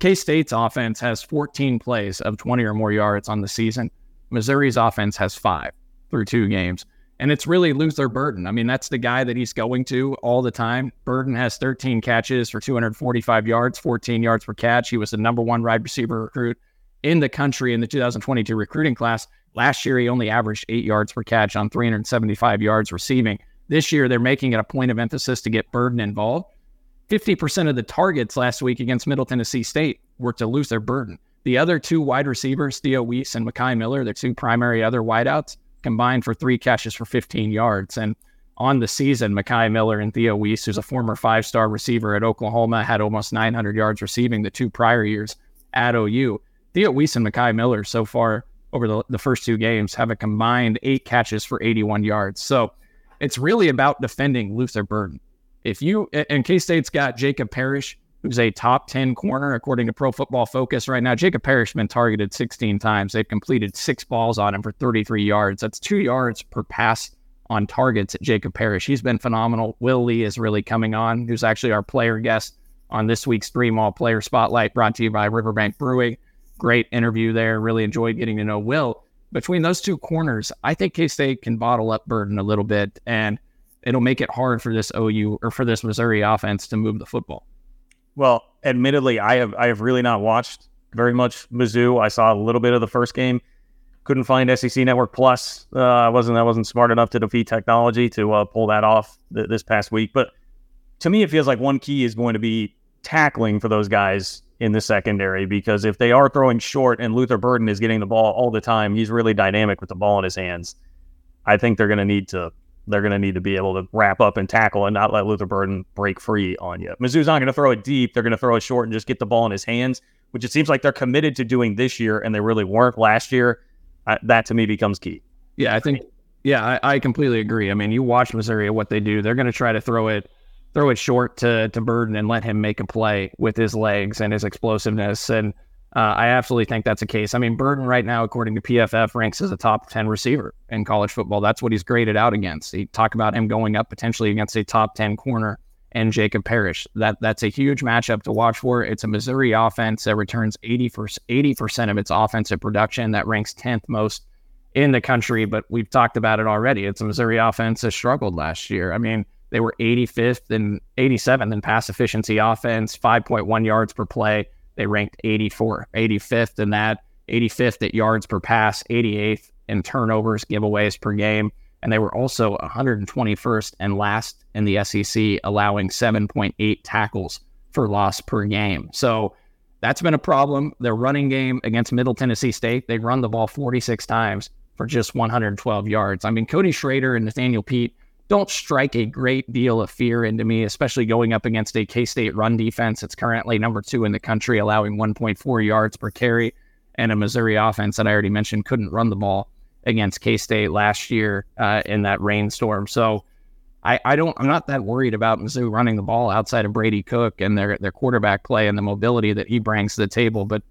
K State's offense has 14 plays of 20 or more yards on the season. Missouri's offense has five through two games. And it's really Luther Burden. I mean, that's the guy that he's going to all the time. Burden has 13 catches for 245 yards, 14 yards per catch. He was the number one wide receiver recruit in the country in the 2022 recruiting class. Last year, he only averaged eight yards per catch on 375 yards receiving. This year, they're making it a point of emphasis to get Burden involved. 50% of the targets last week against Middle Tennessee State were to Luther Burden. The other two wide receivers, Theo Wease and Mekhi Miller, the two primary other wideouts, combined for three catches for 15 yards. And on the season, Mekhi Miller and Theo Wease, who's a former five star receiver at Oklahoma, had almost 900 yards receiving the two prior years at OU. Theo Wease and Mekhi Miller so far over the, the first two games have a combined eight catches for 81 yards. So it's really about defending Luther Burden if you and K State's got Jacob Parrish, who's a top 10 corner according to Pro Football Focus right now. Jacob Parrish has been targeted 16 times. They've completed six balls on him for 33 yards. That's two yards per pass on targets at Jacob Parrish. He's been phenomenal. Will Lee is really coming on, who's actually our player guest on this week's Dream All Player Spotlight brought to you by Riverbank Brewing. Great interview there. Really enjoyed getting to know Will. Between those two corners, I think K State can bottle up Burden a little bit. And it'll make it hard for this OU or for this Missouri offense to move the football. Well, admittedly, I have I have really not watched very much Mizzou. I saw a little bit of the first game. Couldn't find SEC Network Plus. Uh, I wasn't I wasn't smart enough to defeat technology to uh, pull that off th- this past week. But to me, it feels like one key is going to be tackling for those guys in the secondary because if they are throwing short and Luther Burden is getting the ball all the time, he's really dynamic with the ball in his hands. I think they're going to need to they're going to need to be able to wrap up and tackle and not let Luther Burden break free on you. Mizzou's not going to throw it deep. They're going to throw it short and just get the ball in his hands, which it seems like they're committed to doing this year, and they really weren't last year. Uh, that to me becomes key. Yeah, I think. Yeah, I, I completely agree. I mean, you watch Missouri what they do. They're going to try to throw it, throw it short to to Burden and let him make a play with his legs and his explosiveness and uh, I absolutely think that's a case. I mean, Burden right now, according to PFF, ranks as a top 10 receiver in college football. That's what he's graded out against. He talk about him going up potentially against a top 10 corner and Jacob Parrish. That that's a huge matchup to watch for. It's a Missouri offense that returns 80 percent of its offensive production. That ranks 10th most in the country. But we've talked about it already. It's a Missouri offense that struggled last year. I mean, They were 85th and 87th in pass efficiency offense, 5.1 yards per play. They ranked 84, 85th in that, 85th at yards per pass, 88th in turnovers, giveaways per game. And they were also 121st and last in the SEC, allowing 7.8 tackles for loss per game. So that's been a problem. Their running game against Middle Tennessee State, they run the ball 46 times for just 112 yards. I mean, Cody Schrader and Nathaniel Peat don't strike a great deal of fear into me, especially going up against a K State run defense. It's currently number two in the country, allowing 1.4 yards per carry, and a Missouri offense that I already mentioned couldn't run the ball against K State last year uh, in that rainstorm. So I, I don't I'm not that worried about Mizzou running the ball outside of Brady Cook and their their quarterback play and the mobility that he brings to the table. But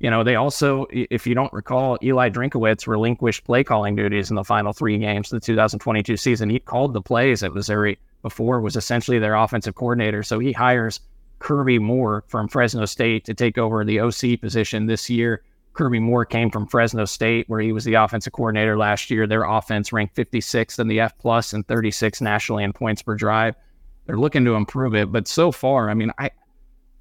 you know, they also, if you don't recall, Eli Drinkwitz relinquished play calling duties in the final three games of the 2022 season. He called the plays at Missouri before, was essentially their offensive coordinator. So he hires Kirby Moore from Fresno State to take over the OC position this year. Kirby Moore came from Fresno State, where he was the offensive coordinator last year. Their offense ranked 56th in the F plus and 36 nationally in points per drive. They're looking to improve it, but so far, I mean, I,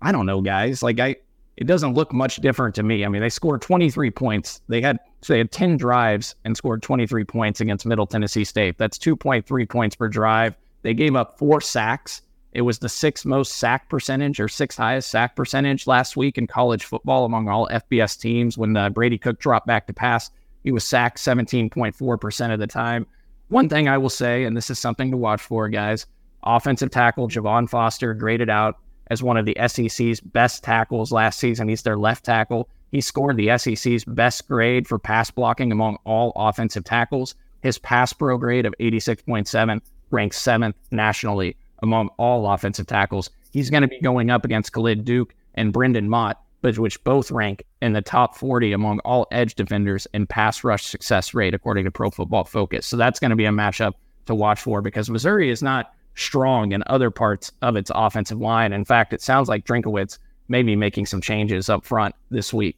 I don't know, guys. Like I, it doesn't look much different to me. I mean, they scored 23 points. They had so they had 10 drives and scored 23 points against Middle Tennessee State. That's 2.3 points per drive. They gave up four sacks. It was the sixth most sack percentage or sixth highest sack percentage last week in college football among all FBS teams. When uh, Brady Cook dropped back to pass, he was sacked 17.4% of the time. One thing I will say, and this is something to watch for, guys offensive tackle Javon Foster graded out as one of the SEC's best tackles last season. He's their left tackle. He scored the SEC's best grade for pass blocking among all offensive tackles. His pass pro grade of 86.7 ranks seventh nationally among all offensive tackles. He's going to be going up against Khalid Duke and Brendan Mott, but which both rank in the top 40 among all edge defenders in pass rush success rate, according to Pro Football Focus. So that's going to be a matchup to watch for because Missouri is not strong in other parts of its offensive line. In fact, it sounds like Drinkwitz may be making some changes up front this week.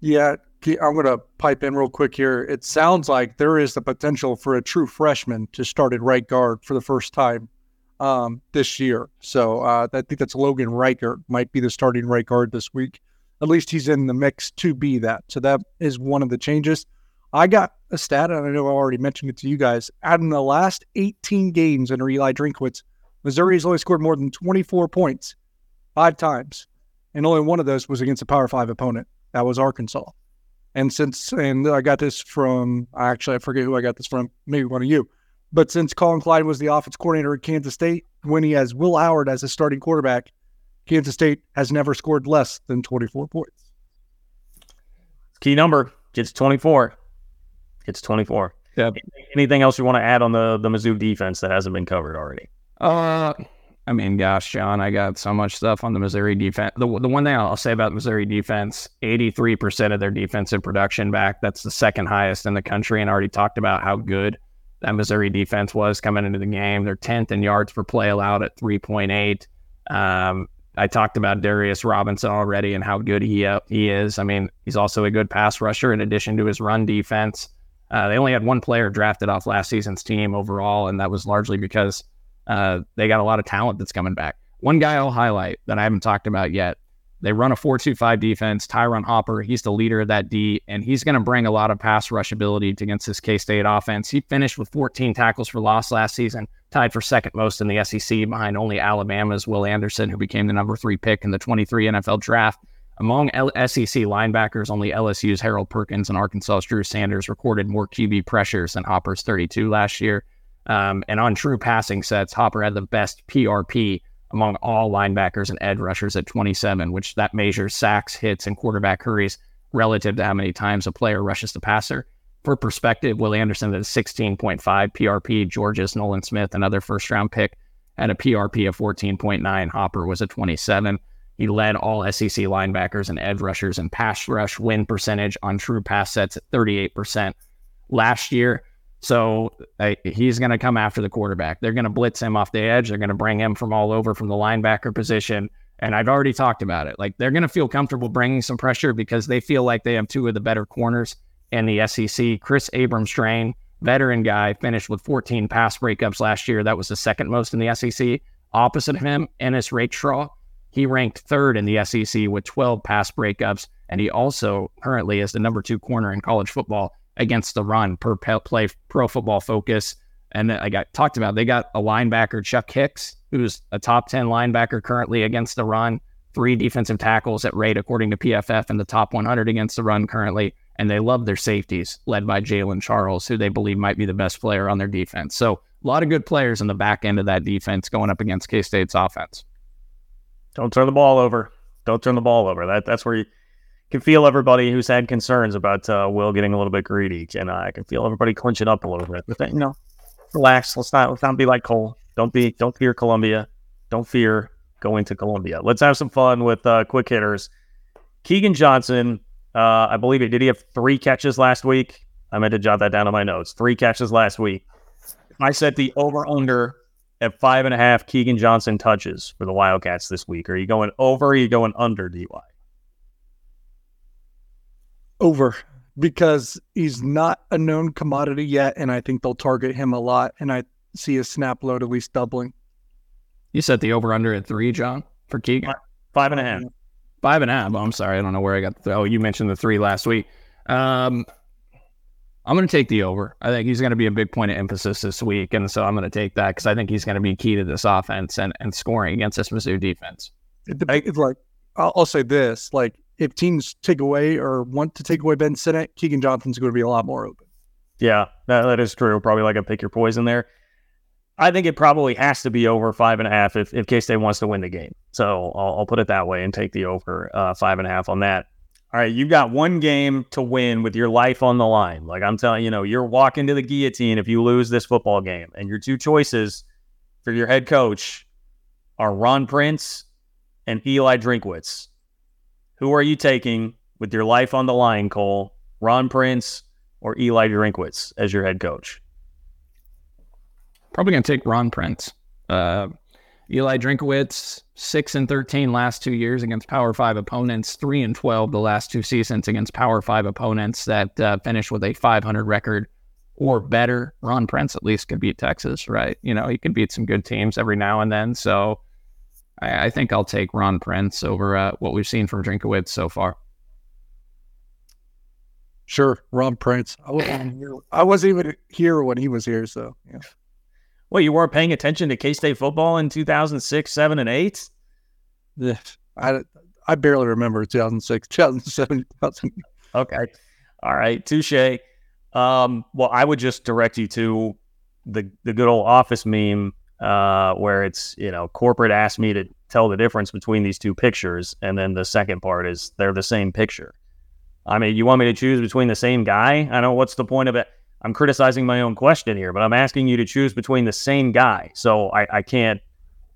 Yeah, I'm going to pipe in real quick here. It sounds like there is the potential for a true freshman to start at right guard for the first time um, this year. So uh, I think that's Logan Reichert might be the starting right guard this week. At least he's in the mix to be that. So that is one of the changes. I got a stat, and I know I already mentioned it to you guys. Out in the last 18 games under Eli Drinkwitz, Missouri has only scored more than 24 points five times, and only one of those was against a Power Five opponent. That was Arkansas. And since, and I got this from, actually, I forget who I got this from, maybe one of you. But since Collin Klein was the offense coordinator at Kansas State, when he has Will Howard as a starting quarterback, Kansas State has never scored less than 24 points. Key number gets 24. It's 24. Yeah. Anything else you want to add on the the Mizzou defense that hasn't been covered already? Uh, I mean, gosh, John, I got so much stuff on the Missouri defense. The, the one thing I'll say about Missouri defense 83% of their defensive production back. That's the second highest in the country. And I already talked about how good that Missouri defense was coming into the game. They're 10th in yards per play allowed at 3.8. Um, I talked about Darius Robinson already and how good he uh, he is. I mean, he's also a good pass rusher in addition to his run defense. Uh, they only had one player drafted off last season's team overall, and that was largely because uh, they got a lot of talent that's coming back. One guy I'll highlight that I haven't talked about yet. They run a 4-2-5 defense. Ty'Ron Hopper, he's the leader of that D, and he's going to bring a lot of pass rush ability against this K-State offense. He finished with 14 tackles for loss last season, tied for second most in the SEC behind only Alabama's Will Anderson, who became the number three pick in the 23 NFL draft. Among L- SEC linebackers, only LSU's Harold Perkins and Arkansas's Drew Sanders recorded more QB pressures than Hopper's 32 last year. Um, and on true passing sets, Hopper had the best PRP among all linebackers and edge rushers at 27, which that measures sacks, hits, and quarterback hurries relative to how many times a player rushes the passer. For perspective, Will Anderson at 16.5 PRP, Georgia's Nolan Smith, another first round pick, had a PRP of 14.9. Hopper was a 27. He led all SEC linebackers and edge rushers in pass rush win percentage on true pass sets at 38% last year. So he's going to come after the quarterback. They're going to blitz him off the edge. They're going to bring him from all over from the linebacker position. And I've already talked about it. Like they're going to feel comfortable bringing some pressure because they feel like they have two of the better corners in the SEC. Kris Abrams-Draine veteran guy, finished with 14 pass breakups last year. That was the second most in the SEC. Opposite of him, Ennis Rakestraw, he ranked third in the SEC with 12 pass breakups. And he also currently is the number two corner in college football against the run per play pro football focus. And I got talked about, they got a linebacker, Chuck Hicks, who's a top 10 linebacker currently against the run, three defensive tackles at rate, according to PFF, in the top 100 against the run currently. And they love their safeties, led by Jalen Charles, who they believe might be the best player on their defense. So a lot of good players in the back end of that defense going up against K State's offense. Don't turn the ball over. Don't turn the ball over. That that's where you can feel everybody who's had concerns about uh, Will getting a little bit greedy, and I can feel everybody clenching up a little bit. But you know, relax. Let's not let's not be like Cole. Don't be don't fear Columbia. Don't fear going to Columbia. Let's have some fun with uh, quick hitters. Keagan Johnson, uh, I believe he did he have three catches last week? I meant to jot that down on my notes. Three catches last week. I set the over under at five and a half Keagan Johnson touches for the Wildcats this week. Are you going over? Or are you going under DY? Over because he's not a known commodity yet, and I think they'll target him a lot. And I see his snap load at least doubling. You set the over under at three, John, for Keagan? Five and a half. Five and a half. Oh, I'm sorry, I don't know where I got. The, oh, you mentioned the three last week. Um, I'm going to take the over. I think he's going to be a big point of emphasis this week, and so I'm going to take that because I think he's going to be key to this offense and, and scoring against this Mizzou defense. It's like I'll, I'll, say this: like if teams take away or want to take away Ben Sinnott, Keagan Johnson's going to be a lot more open. Yeah, that, that is true. Probably like a pick your poison there. I think it probably has to be over five and a half if, if K State wants to win the game. So I'll, I'll, put it that way and take the over uh, five and a half on that. All right, you've got one game to win with your life on the line. Like I'm telling you, know, you're walking to the guillotine if you lose this football game. And your two choices for your head coach are Ron Prince and Eli Drinkwitz. Who are you taking with your life on the line, Cole? Ron Prince or Eli Drinkwitz as your head coach? Probably going to take Ron Prince. Uh, Eli Drinkwitz, six and thirteen last two years against Power Five opponents, three and twelve the last two seasons against Power Five opponents that uh, finished with a 500 record or better. Ron Prince at least could beat Texas, right? You know, he could beat some good teams every now and then. So I, I think I'll take Ron Prince over uh, what we've seen from Drinkwitz so far. Sure, Ron Prince. I wasn't here. I wasn't even here when he was here, so yeah. Well, you weren't paying attention to K State football in 2006, 7, and 8? Yeah, I, I barely remember 2006, 2007, 2000. Okay. All right. Touche. Um, well, I would just direct you to the, the good old office meme uh, where it's, you know, corporate asked me to tell the difference between these two pictures. And then the second part is they're the same picture. I mean, you want me to choose between the same guy? I don't know what's the point of it. I'm criticizing my own question here, but I'm asking you to choose between the same guy. So I, I can't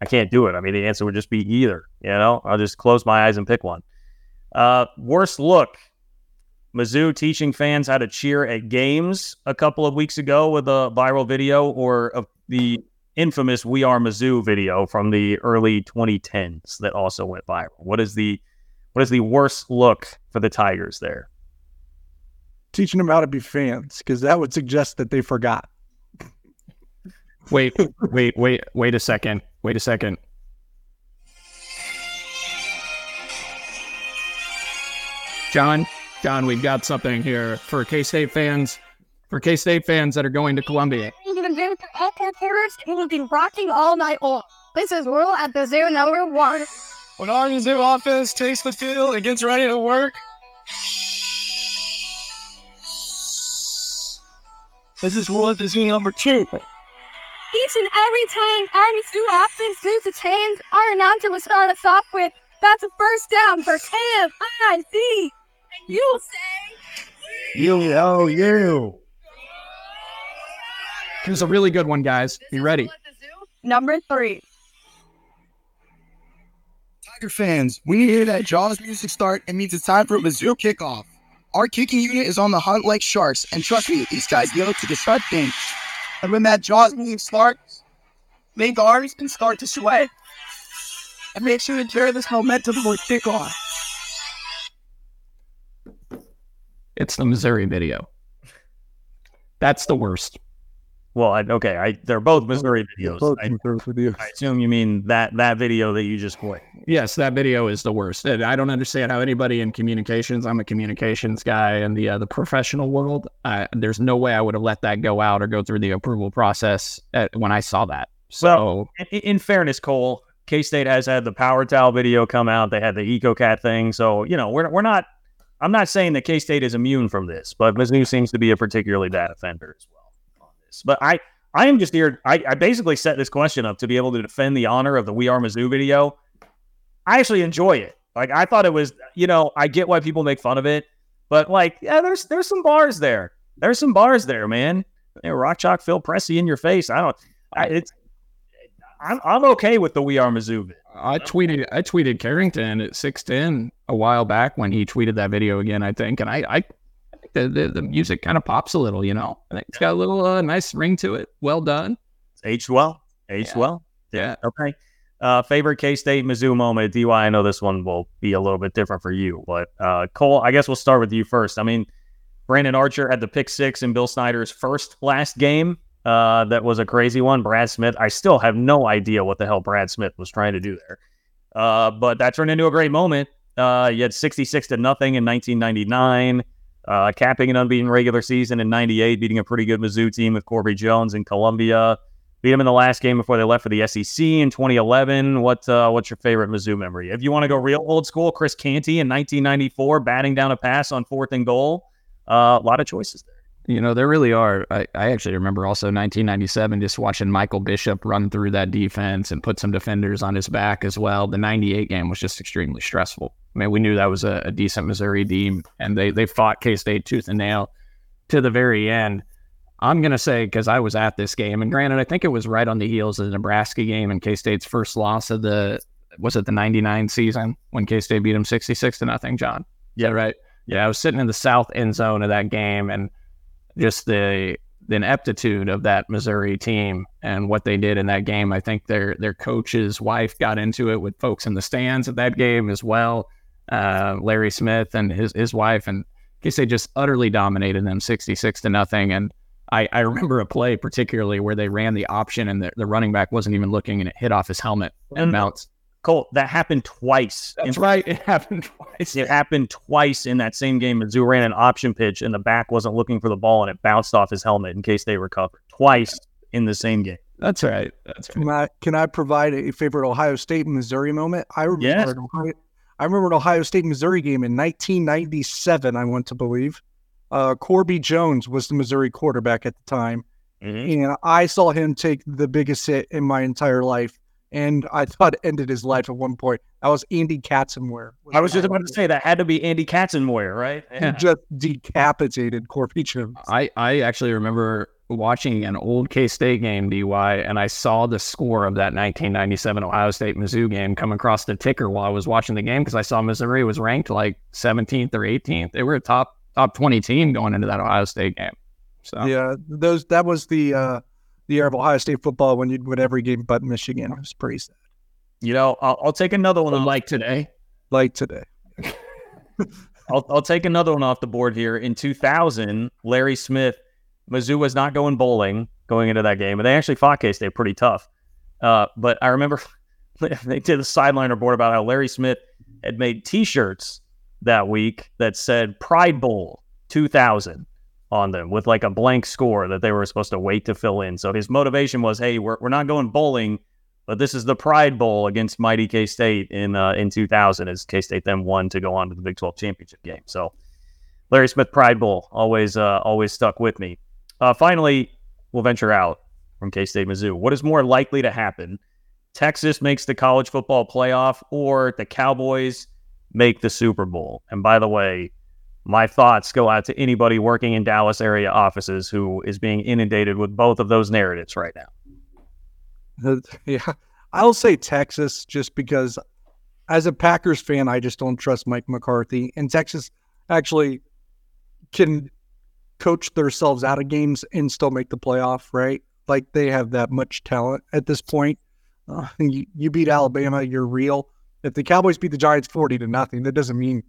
I can't do it. I mean, the answer would just be either. You know, I'll just close my eyes and pick one. Uh, worst look. Mizzou teaching fans how to cheer at games a couple of weeks ago with a viral video, or the infamous "We Are Mizzou" video from the early 2010s that also went viral. What is the what is the worst look for the Tigers there? Teaching them how to be fans because that would suggest that they forgot. Wait, wait, wait, wait a second. Wait a second. John, John, we've got something here for K State fans. For K State fans that are going to Columbia. We'll be rocking all night long. This is Will at the zoo number one. When our zoo office takes the field and gets ready to work, This is World Disney number two. Each and every time Army Stu offense loses its hands, our announcer will start us off with, that's a first down for Cam, I, D. And you'll say, You, oh, you. Here's a really good one, guys. Be ready. Number three. Tiger fans, when you hear that Jaws music start, it means it's time for a Mizzou kickoff. Our kicking unit is on the hunt like sharks, and trust me, these guys know to disrupt things. And when that Jaws music starts, make arms can start to sway. And make sure to carry this momentum for kickoff. It's the Missouri video. That's the worst. Well, I, okay, I they're both Missouri videos. Both I, Missouri videos. I assume you mean that that video that you just played. Yes, that video is the worst. And I don't understand how anybody in communications. I'm a communications guy in the uh, the professional world. Uh, there's no way I would have let that go out or go through the approval process at, when I saw that. So, Well, in, in fairness, Cole, K State has had the power towel video come out. They had the EcoCat thing. So you know, we're we're not. I'm not saying that K State is immune from this, but Mizzou seems to be a particularly bad offender as well this. But I I am just here. I, I basically set this question up to be able to defend the honor of the We Are Mizzou video. I actually enjoy it. Like I thought it was, you know, I get why people make fun of it, but like, yeah, there's there's some bars there. There's some bars there, man. Rock Chalk Phil Pressey in your face. I don't. I, it's. I'm I'm okay with the We Are Mizzou. vid. I tweeted I tweeted Carrington at six ten a while back when he tweeted that video again. I think, and I I, the, the the music kind of pops a little. You know, I think it's got a little uh, nice ring to it. Well done. It's aged well. Aged Yeah. well. Yeah. Okay. Uh, favorite K State Mizzou moment. DY, I know this one will be a little bit different for you, but uh, Cole, I guess we'll start with you first. I mean, Brandon Archer had the pick six in Bill Snyder's first last game. Uh, that was a crazy one. Brad Smith, I still have no idea what the hell Brad Smith was trying to do there. Uh, but that turned into a great moment. Uh, you had 66 to nothing in 1999, uh, capping an unbeaten regular season in 98, beating a pretty good Mizzou team with Corby Jones in Columbia. Beat them in the last game before they left for the SEC in 2011. What uh, what's your favorite Mizzou memory? If you want to go real old school, Chris Canty in 1994 batting down a pass on fourth and goal. Uh, a lot of choices there. You know, there really are. I, I actually remember also 1997 just watching Michael Bishop run through that defense and put some defenders on his back as well. The 98 game was just extremely stressful. I mean, we knew that was a, a decent Missouri team, and they, they fought K State tooth and nail to the very end. I'm going to say, because I was at this game, and granted, I think it was right on the heels of the Nebraska game and K State's first loss of the, was it the 99 season when K State beat them 66 to nothing, John? Yeah, right. Yeah, I was sitting in the south end zone of that game, and just the the ineptitude of that Missouri team and what they did in that game. I think their their coach's wife got into it with folks in the stands at that game as well. Uh, Larry Smith and his his wife, and I guess they just utterly dominated them, sixty six to nothing. And I, I remember a play particularly where they ran the option and the, the running back wasn't even looking and it hit off his helmet and bounced. Cole, that happened twice. That's in- right. It happened twice. It happened twice in that same game. Mizzou ran an option pitch, and the back wasn't looking for the ball, and it bounced off his helmet in case they recovered. Twice in the same game. That's right. That's right. Can I can I provide a favorite Ohio State Missouri moment? I remember Yes. an Ohio, I remember an Ohio State Missouri game in 1997. I want to believe. Uh, Corby Jones was the Missouri quarterback at the time, and I saw him take the biggest hit in my entire life, and I thought ended his life at one point. That was Andy Katzenmoyer. I was just about to say that had to be Andy Katzenmoyer, right? He just decapitated Corby Jones. I, I actually remember watching an old K State game, DY, and I saw the score of that 1997 Ohio State Mizzou game come across the ticker while I was watching the game because I saw Missouri was ranked like 17th or 18th. They were a top top 20 team going into that Ohio State game. So Yeah, those that was the uh, the era of Ohio State football when you'd win every game but Michigan. It was pretty sad. You know, I'll, I'll take another one. off- like today. Like today. I'll, I'll take another one off the board here. In 2000, Larry Smith, Mizzou was not going bowling going into that game, and they actually fought K State pretty tough. Uh, but I remember they did a sideline report about how Larry Smith had made T-shirts that week that said Pride Bowl 2000 on them with like a blank score that they were supposed to wait to fill in. So his motivation was, hey, we're, we're not going bowling, but this is the Pride Bowl against mighty K State in uh, in 2000 as K State then won to go on to the Big 12 championship game. So Larry Smith Pride Bowl always uh, always stuck with me. Uh, finally, we'll venture out from K State Mizzou. What is more likely to happen? Texas makes the college football playoff, or the Cowboys make the Super Bowl. And by the way, my thoughts go out to anybody working in Dallas area offices who is being inundated with both of those narratives right now. Yeah, I'll say Texas just because, as a Packers fan, I just don't trust Mike McCarthy, and Texas actually can coach themselves out of games and still make the playoff. Right? Like they have that much talent at this point. Uh, you, you beat Alabama, you're real. If the Cowboys beat the Giants forty to nothing, that doesn't mean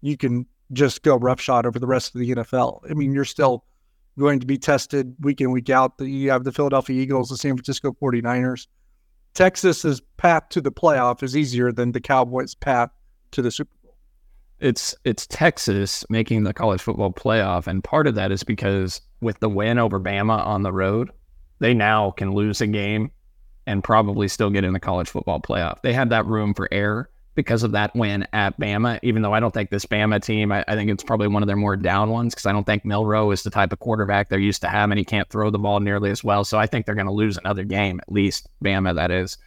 you can just go roughshod over the rest of the NFL. I mean, you're still going to be tested week in, week out. You have the Philadelphia Eagles, the San Francisco 49ers. Texas's path to the playoff is easier than the Cowboys' path to the Super Bowl. It's it's Texas making the college football playoff, and part of that is because with the win over Bama on the road, they now can lose a game and probably still get in the college football playoff. They had that room for error because of that win at Bama, even though I don't think this Bama team, I, I think it's probably one of their more down ones because I don't think Milroe is the type of quarterback they're used to having. He can't throw the ball nearly as well. So I think they're going to lose another game, at least Bama, that is.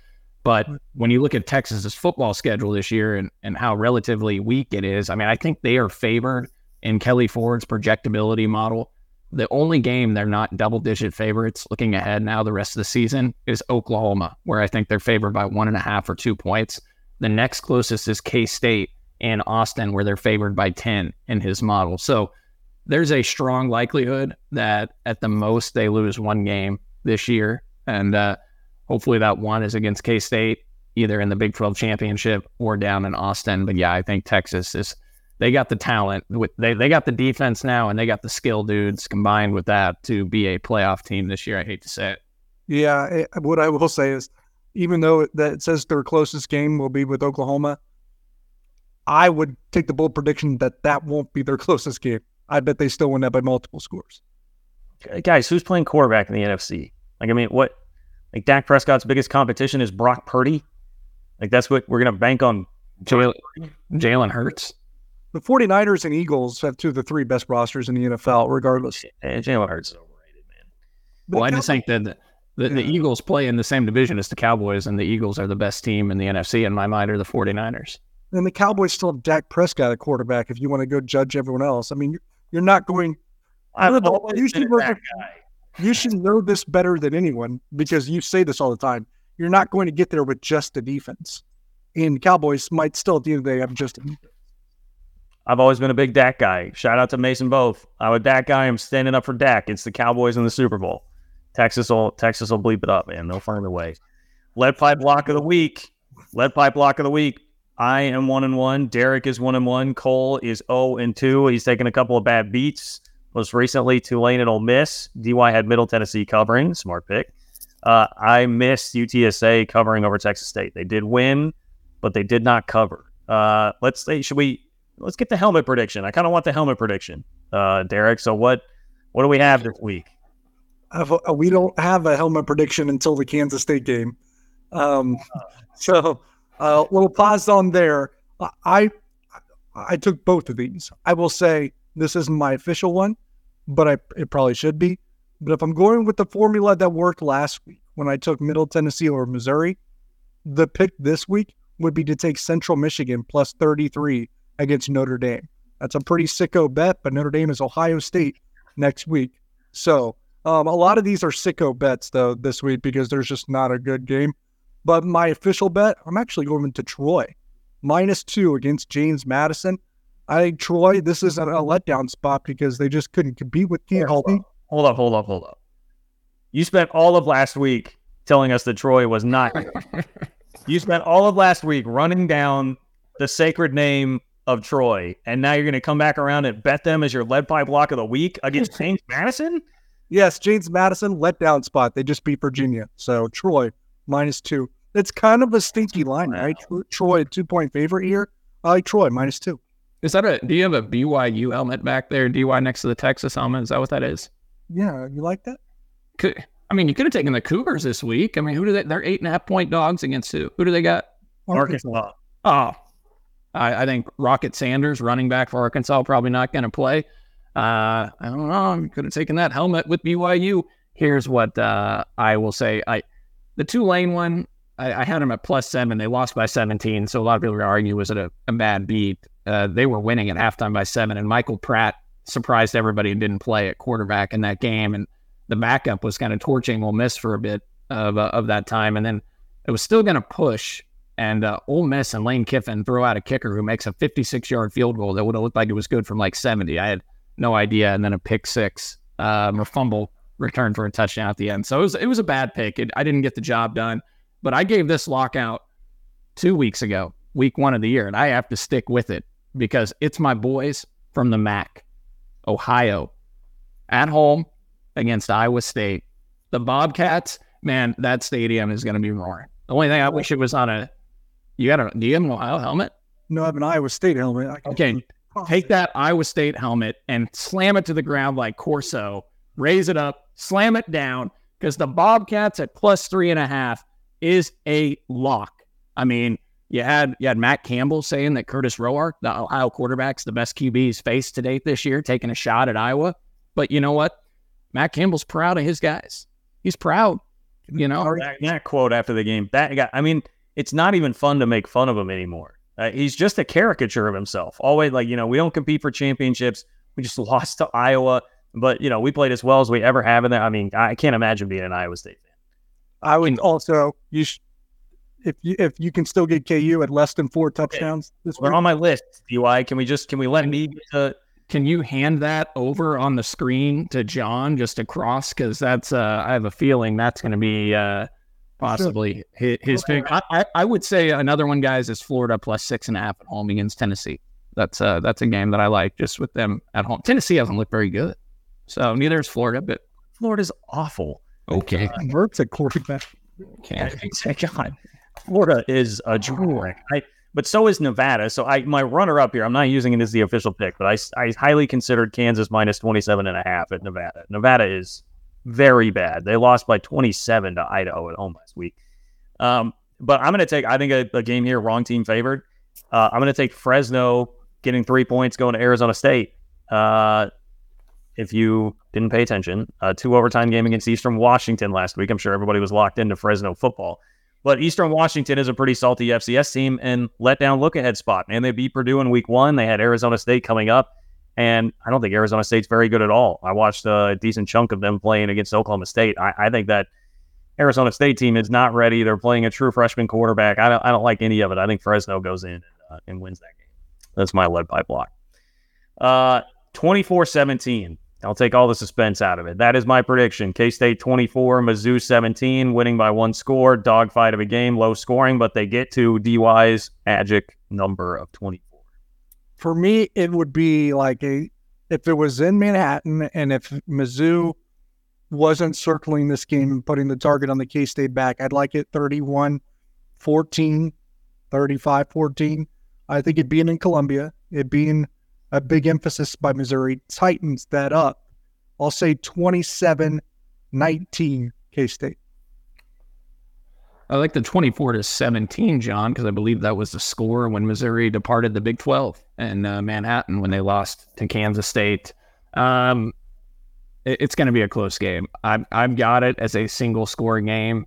But when you look at Texas's football schedule this year and, and how relatively weak it is, I mean, I think they are favored in Kelly Ford's projectability model. The only game they're not double digit favorites looking ahead now the rest of the season is Oklahoma, where I think they're favored by one and a half or two points. The next closest is K State and Austin, where they're favored by 10 in his model. So there's a strong likelihood that at the most they lose one game this year. And uh, hopefully that one is against K State, either in the Big 12 championship or down in Austin. But yeah, I think Texas is. They got the talent. With they, they got the defense now, and they got the skill dudes combined with that to be a playoff team this year. I hate to say it. Yeah, it, what I will say is even though that it says their closest game will be with Oklahoma, I would take the bold prediction that that won't be their closest game. I bet they still win that by multiple scores. Guys, who's playing quarterback in the NFC? Like, I mean, what? Like, Dak Prescott's biggest competition is Brock Purdy. Like, that's what we're going to bank on. Jalen, Jalen Hurts. The 49ers and Eagles have two of the three best rosters in the NFL, regardless. And Jalen Hurts is overrated, man. Well, I just think that the, the, the, Eagles play in the same division as the Cowboys, and the Eagles are the best team in the NFC in my mind, are the 49ers. And the Cowboys still have Dak Prescott at quarterback if you want to go judge everyone else. I mean, you're not going. I've always you, should know, you should know this better than anyone because you say this all the time. You're not going to get there with just the defense. And Cowboys might still at the end of the day have just a defense. I've always been a big Dak guy. Shout out to Mason Both. I'm a Dak guy. I'm standing up for Dak. It's the Cowboys in the Super Bowl. Texas will Texas will bleep it up, man. They'll find a way. Lead pipe lock of the week. Lead pipe lock of the week. I am one and one. Derek is one and one. Cole is zero and two. He's taken a couple of bad beats. Most recently, Tulane and Ole Miss. DY had Middle Tennessee covering. Smart pick. Uh, I missed UTSA covering over Texas State. They did win, but they did not cover. Uh, let's say, should we? Let's get the helmet prediction. I kind of want the helmet prediction, uh, Derek. So what? What do we have this week? Uh, we don't have a helmet prediction until the Kansas State game. Um, so a uh, little pause on there. I I took both of these. I will say this isn't my official one, but I it probably should be. But if I'm going with the formula that worked last week when I took Middle Tennessee or Missouri, the pick this week would be to take Central Michigan plus 33 against Notre Dame. That's a pretty sicko bet, but Notre Dame is Ohio State next week. So um, a lot of these are sicko bets though this week because there's just not a good game. But my official bet, I'm actually going to Troy minus two against James Madison. I think Troy, this is a, a letdown spot because they just couldn't compete with Canton. Hold up, hold up, hold up. You spent all of last week telling us that Troy was not. you spent all of last week running down the sacred name of Troy, and now you're going to come back around and bet them as your lead pipe lock of the week against James Madison? Yes, James Madison letdown spot. They just beat Virginia. So Troy minus two. It's kind of a stinky line, right? Troy, two point favorite here. I like Troy minus two. Is that a? Do you have a BYU helmet back there? DY next to the Texas helmet. Is that what that is? Yeah, you like that? Could, I mean, you could have taken the Cougars this week. I mean, who do they? They're eight and a half point dogs against who? Who do they got? Arkansas. Oh, I, I think Rocket Sanders, running back for Arkansas, probably not going to play. Uh, I don't know. I could have taken that helmet with BYU. Here's what uh, I will say. I the Tulane one, I, I, had them at plus seven. They lost by 17. So a lot of people argue was it a, a bad beat? Uh, they were winning at halftime by seven, and Michael Pratt surprised everybody and didn't play at quarterback in that game. And the backup was kind of torching Ole Miss for a bit of uh, of that time, and then it was still going to push. And uh, Ole Miss and Lane Kiffin throw out a kicker who makes a 56 yard field goal that would have looked like it was good from like 70. I had no idea, and then a pick six um, or fumble return for a touchdown at the end. So it was it was a bad pick. It, I didn't get the job done, but I gave this lockout two weeks ago, week one of the year, and I have to stick with it because it's my boys from the MAC, Ohio, at home against Iowa State. The Bobcats, man, that stadium is going to be roaring. The only thing I wish it was on a. You got a? Do you have an Ohio helmet? No, I have an Iowa State helmet. Okay, take that Iowa State helmet and slam it to the ground like Corso. Raise it up, slam it down, because the Bobcats at plus three and a half is a lock. I mean, you had you had Matt Campbell saying that Kurtis Rourke, the Ohio quarterback's the best QB's faced to date this year, taking a shot at Iowa. But you know what? Matt Campbell's proud of his guys. He's proud. You know, that, that quote after the game, that guy, I mean, it's not even fun to make fun of him anymore. Uh, he's just a caricature of himself. Always like, you know, we don't compete for championships. We just lost to Iowa, but, you know, we played as well as we ever have in there. I mean, I can't imagine being an Iowa State fan. I would also you sh- if you if you can still get KU at less than four touchdowns this They're week. on my list. DY, can we just, can we let me get to, Can you hand that over on the screen to John just across? Because that's uh, I have a feeling that's going to be uh, possibly his, his pick. I, I, I would say another one, guys, is Florida plus six and a half at home against Tennessee. That's uh, that's a game that I like just with them at home. Tennessee hasn't looked very good, so neither is Florida. But Florida's awful. okay, Mertz's at quarterback. okay. God, Florida is a dream. I, but so is Nevada. So I, my runner up here, I'm not using it as the official pick, but I, I highly considered Kansas minus 27 and a half at Nevada. Nevada is very bad. They lost by 27 to Idaho at home last week. Um, but I'm going to take, I think a, a game here, wrong team favored. Uh, I'm going to take Fresno getting three points going to Arizona State. Uh, if you didn't pay attention, a two overtime game against Eastern Washington last week. I'm sure everybody was locked into Fresno football. But Eastern Washington is a pretty salty FCS team and let down look ahead spot. And they beat Purdue in week one. They had Arizona State coming up. And I don't think Arizona State's very good at all. I watched a decent chunk of them playing against Oklahoma State. I, I think that Arizona State team is not ready. They're playing a true freshman quarterback. I don't, I don't like any of it. I think Fresno goes in and, uh, and wins that game. That's my lead pipe lock. Uh, 24 17. I'll take all the suspense out of it. That is my prediction. K State 24, Mizzou 17, winning by one score. Dogfight of a game, low scoring, but they get to DY's magic number of 24. For me, it would be like a if it was in Manhattan and if Mizzou wasn't circling this game and putting the target on the K State back, I'd like it 31 14, 35 14. I think it being in Columbia, it being a big emphasis by Missouri tightens that up. I'll say 27 19 K State. I like the 24 to 17, John, because I believe that was the score when Missouri departed the Big 12 and uh, Manhattan when they lost to Kansas State. Um, it- it's going to be a close game. I've, I've got it as a single score game.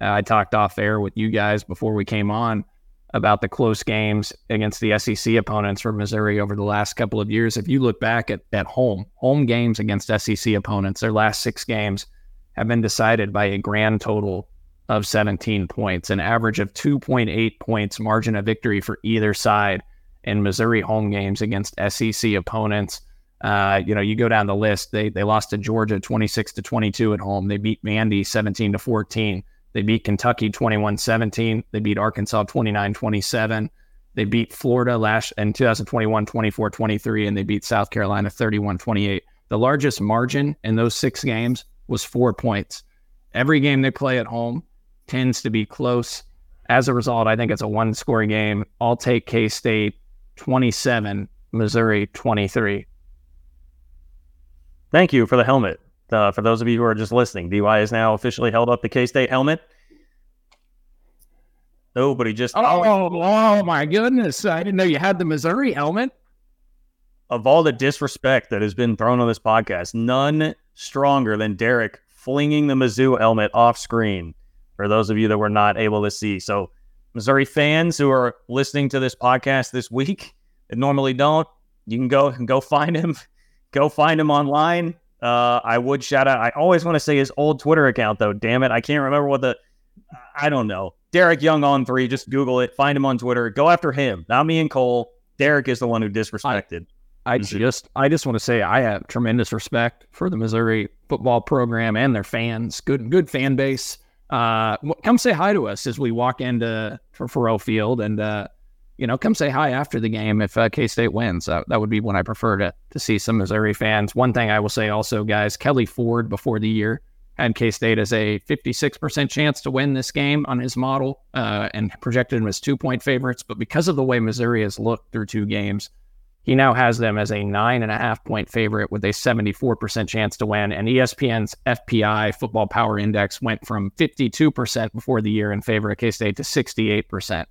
Uh, I talked off air with you guys before we came on about the close games against the SEC opponents for Missouri over the last couple of years. If you look back at, at home, home games against SEC opponents, their last six games have been decided by a grand total of 17 points, an average of 2.8 points margin of victory for either side in Missouri home games against SEC opponents. Uh, you know, you go down the list. They they lost to Georgia 26 to 22 at home. They beat Vandy 17 to 14. They beat Kentucky 21-17. They beat Arkansas 29-27. They beat Florida last in 2021 24-23 and they beat South Carolina 31-28. The largest margin in those 6 games was 4 points. Every game they play at home tends to be close. As a result, I think it's a one score game. I'll take K State 27, Missouri 23. Thank you for the helmet. Uh, for those of you who are just listening, DY is now officially held up the K State helmet. Nobody just Oh, oh my goodness. I didn't know you had the Missouri helmet. of all the disrespect that has been thrown on this podcast, none stronger than Derek flinging the Mizzou helmet off screen. For those of you that were not able to see, so Missouri fans who are listening to this podcast this week that normally don't, you can go go find him, go find him online. Uh, I would shout out. I always want to say his old Twitter account though. Damn it, I can't remember what the. I don't know. Derek Young on three. Just Google it. Find him on Twitter. Go after him. Not me and Cole. Derek is the one who disrespected. I Missouri. just I just want to say I have tremendous respect for the Missouri football program and their fans. Good good fan base. Uh, come say hi to us as we walk into Faurot Field, and uh, you know, come say hi after the game if uh, K State wins. Uh, that would be when I prefer to to see some Missouri fans. One thing I will say also, guys, Kelley Ford before the year had K State as a 56% chance to win this game on his model uh, and projected them as two point favorites. But because of the way Missouri has looked through two games, he now has them as a nine and a half point favorite with a 74% chance to win. And ESPN's FPI Football Power Index went from 52% before the year in favor of K State to 68%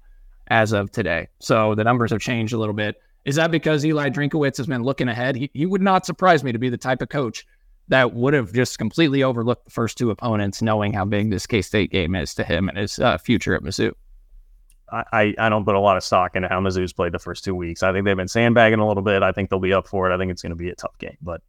as of today. So the numbers have changed a little bit. Is that because Eli Drinkwitz has been looking ahead? He, he would not surprise me to be the type of coach that would have just completely overlooked the first two opponents, knowing how big this K State game is to him and his uh, future at Mizzou. I, I don't put a lot of stock into how Mizzou's played the first two weeks. I think they've been sandbagging a little bit. I think they'll be up for it. I think it's going to be a tough game. But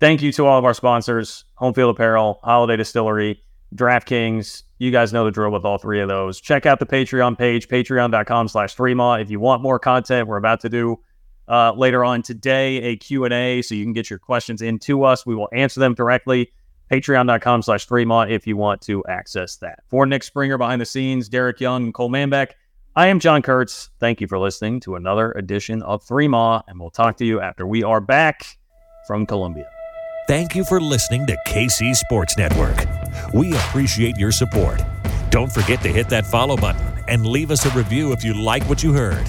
thank you to all of our sponsors Home Field Apparel, Holladay Distillery, DraftKings. You guys know the drill with all three of those. Check out the Patreon page, patreon.com slash 3 If you want more content, we're about to do uh, later on today a Q&A so you can get your questions into us. We will answer them directly. Patreon.com slash Threemont if you want to access that. For Nick Springer behind the scenes, Derek Young, and Cole Manbeck, I am John Kurtz. Thank you for listening to another edition of Ma, and we'll talk to you after we are back from Columbia. Thank you for listening to KC Sports Network. We appreciate your support. Don't forget to hit that follow button and leave us a review if you like what you heard.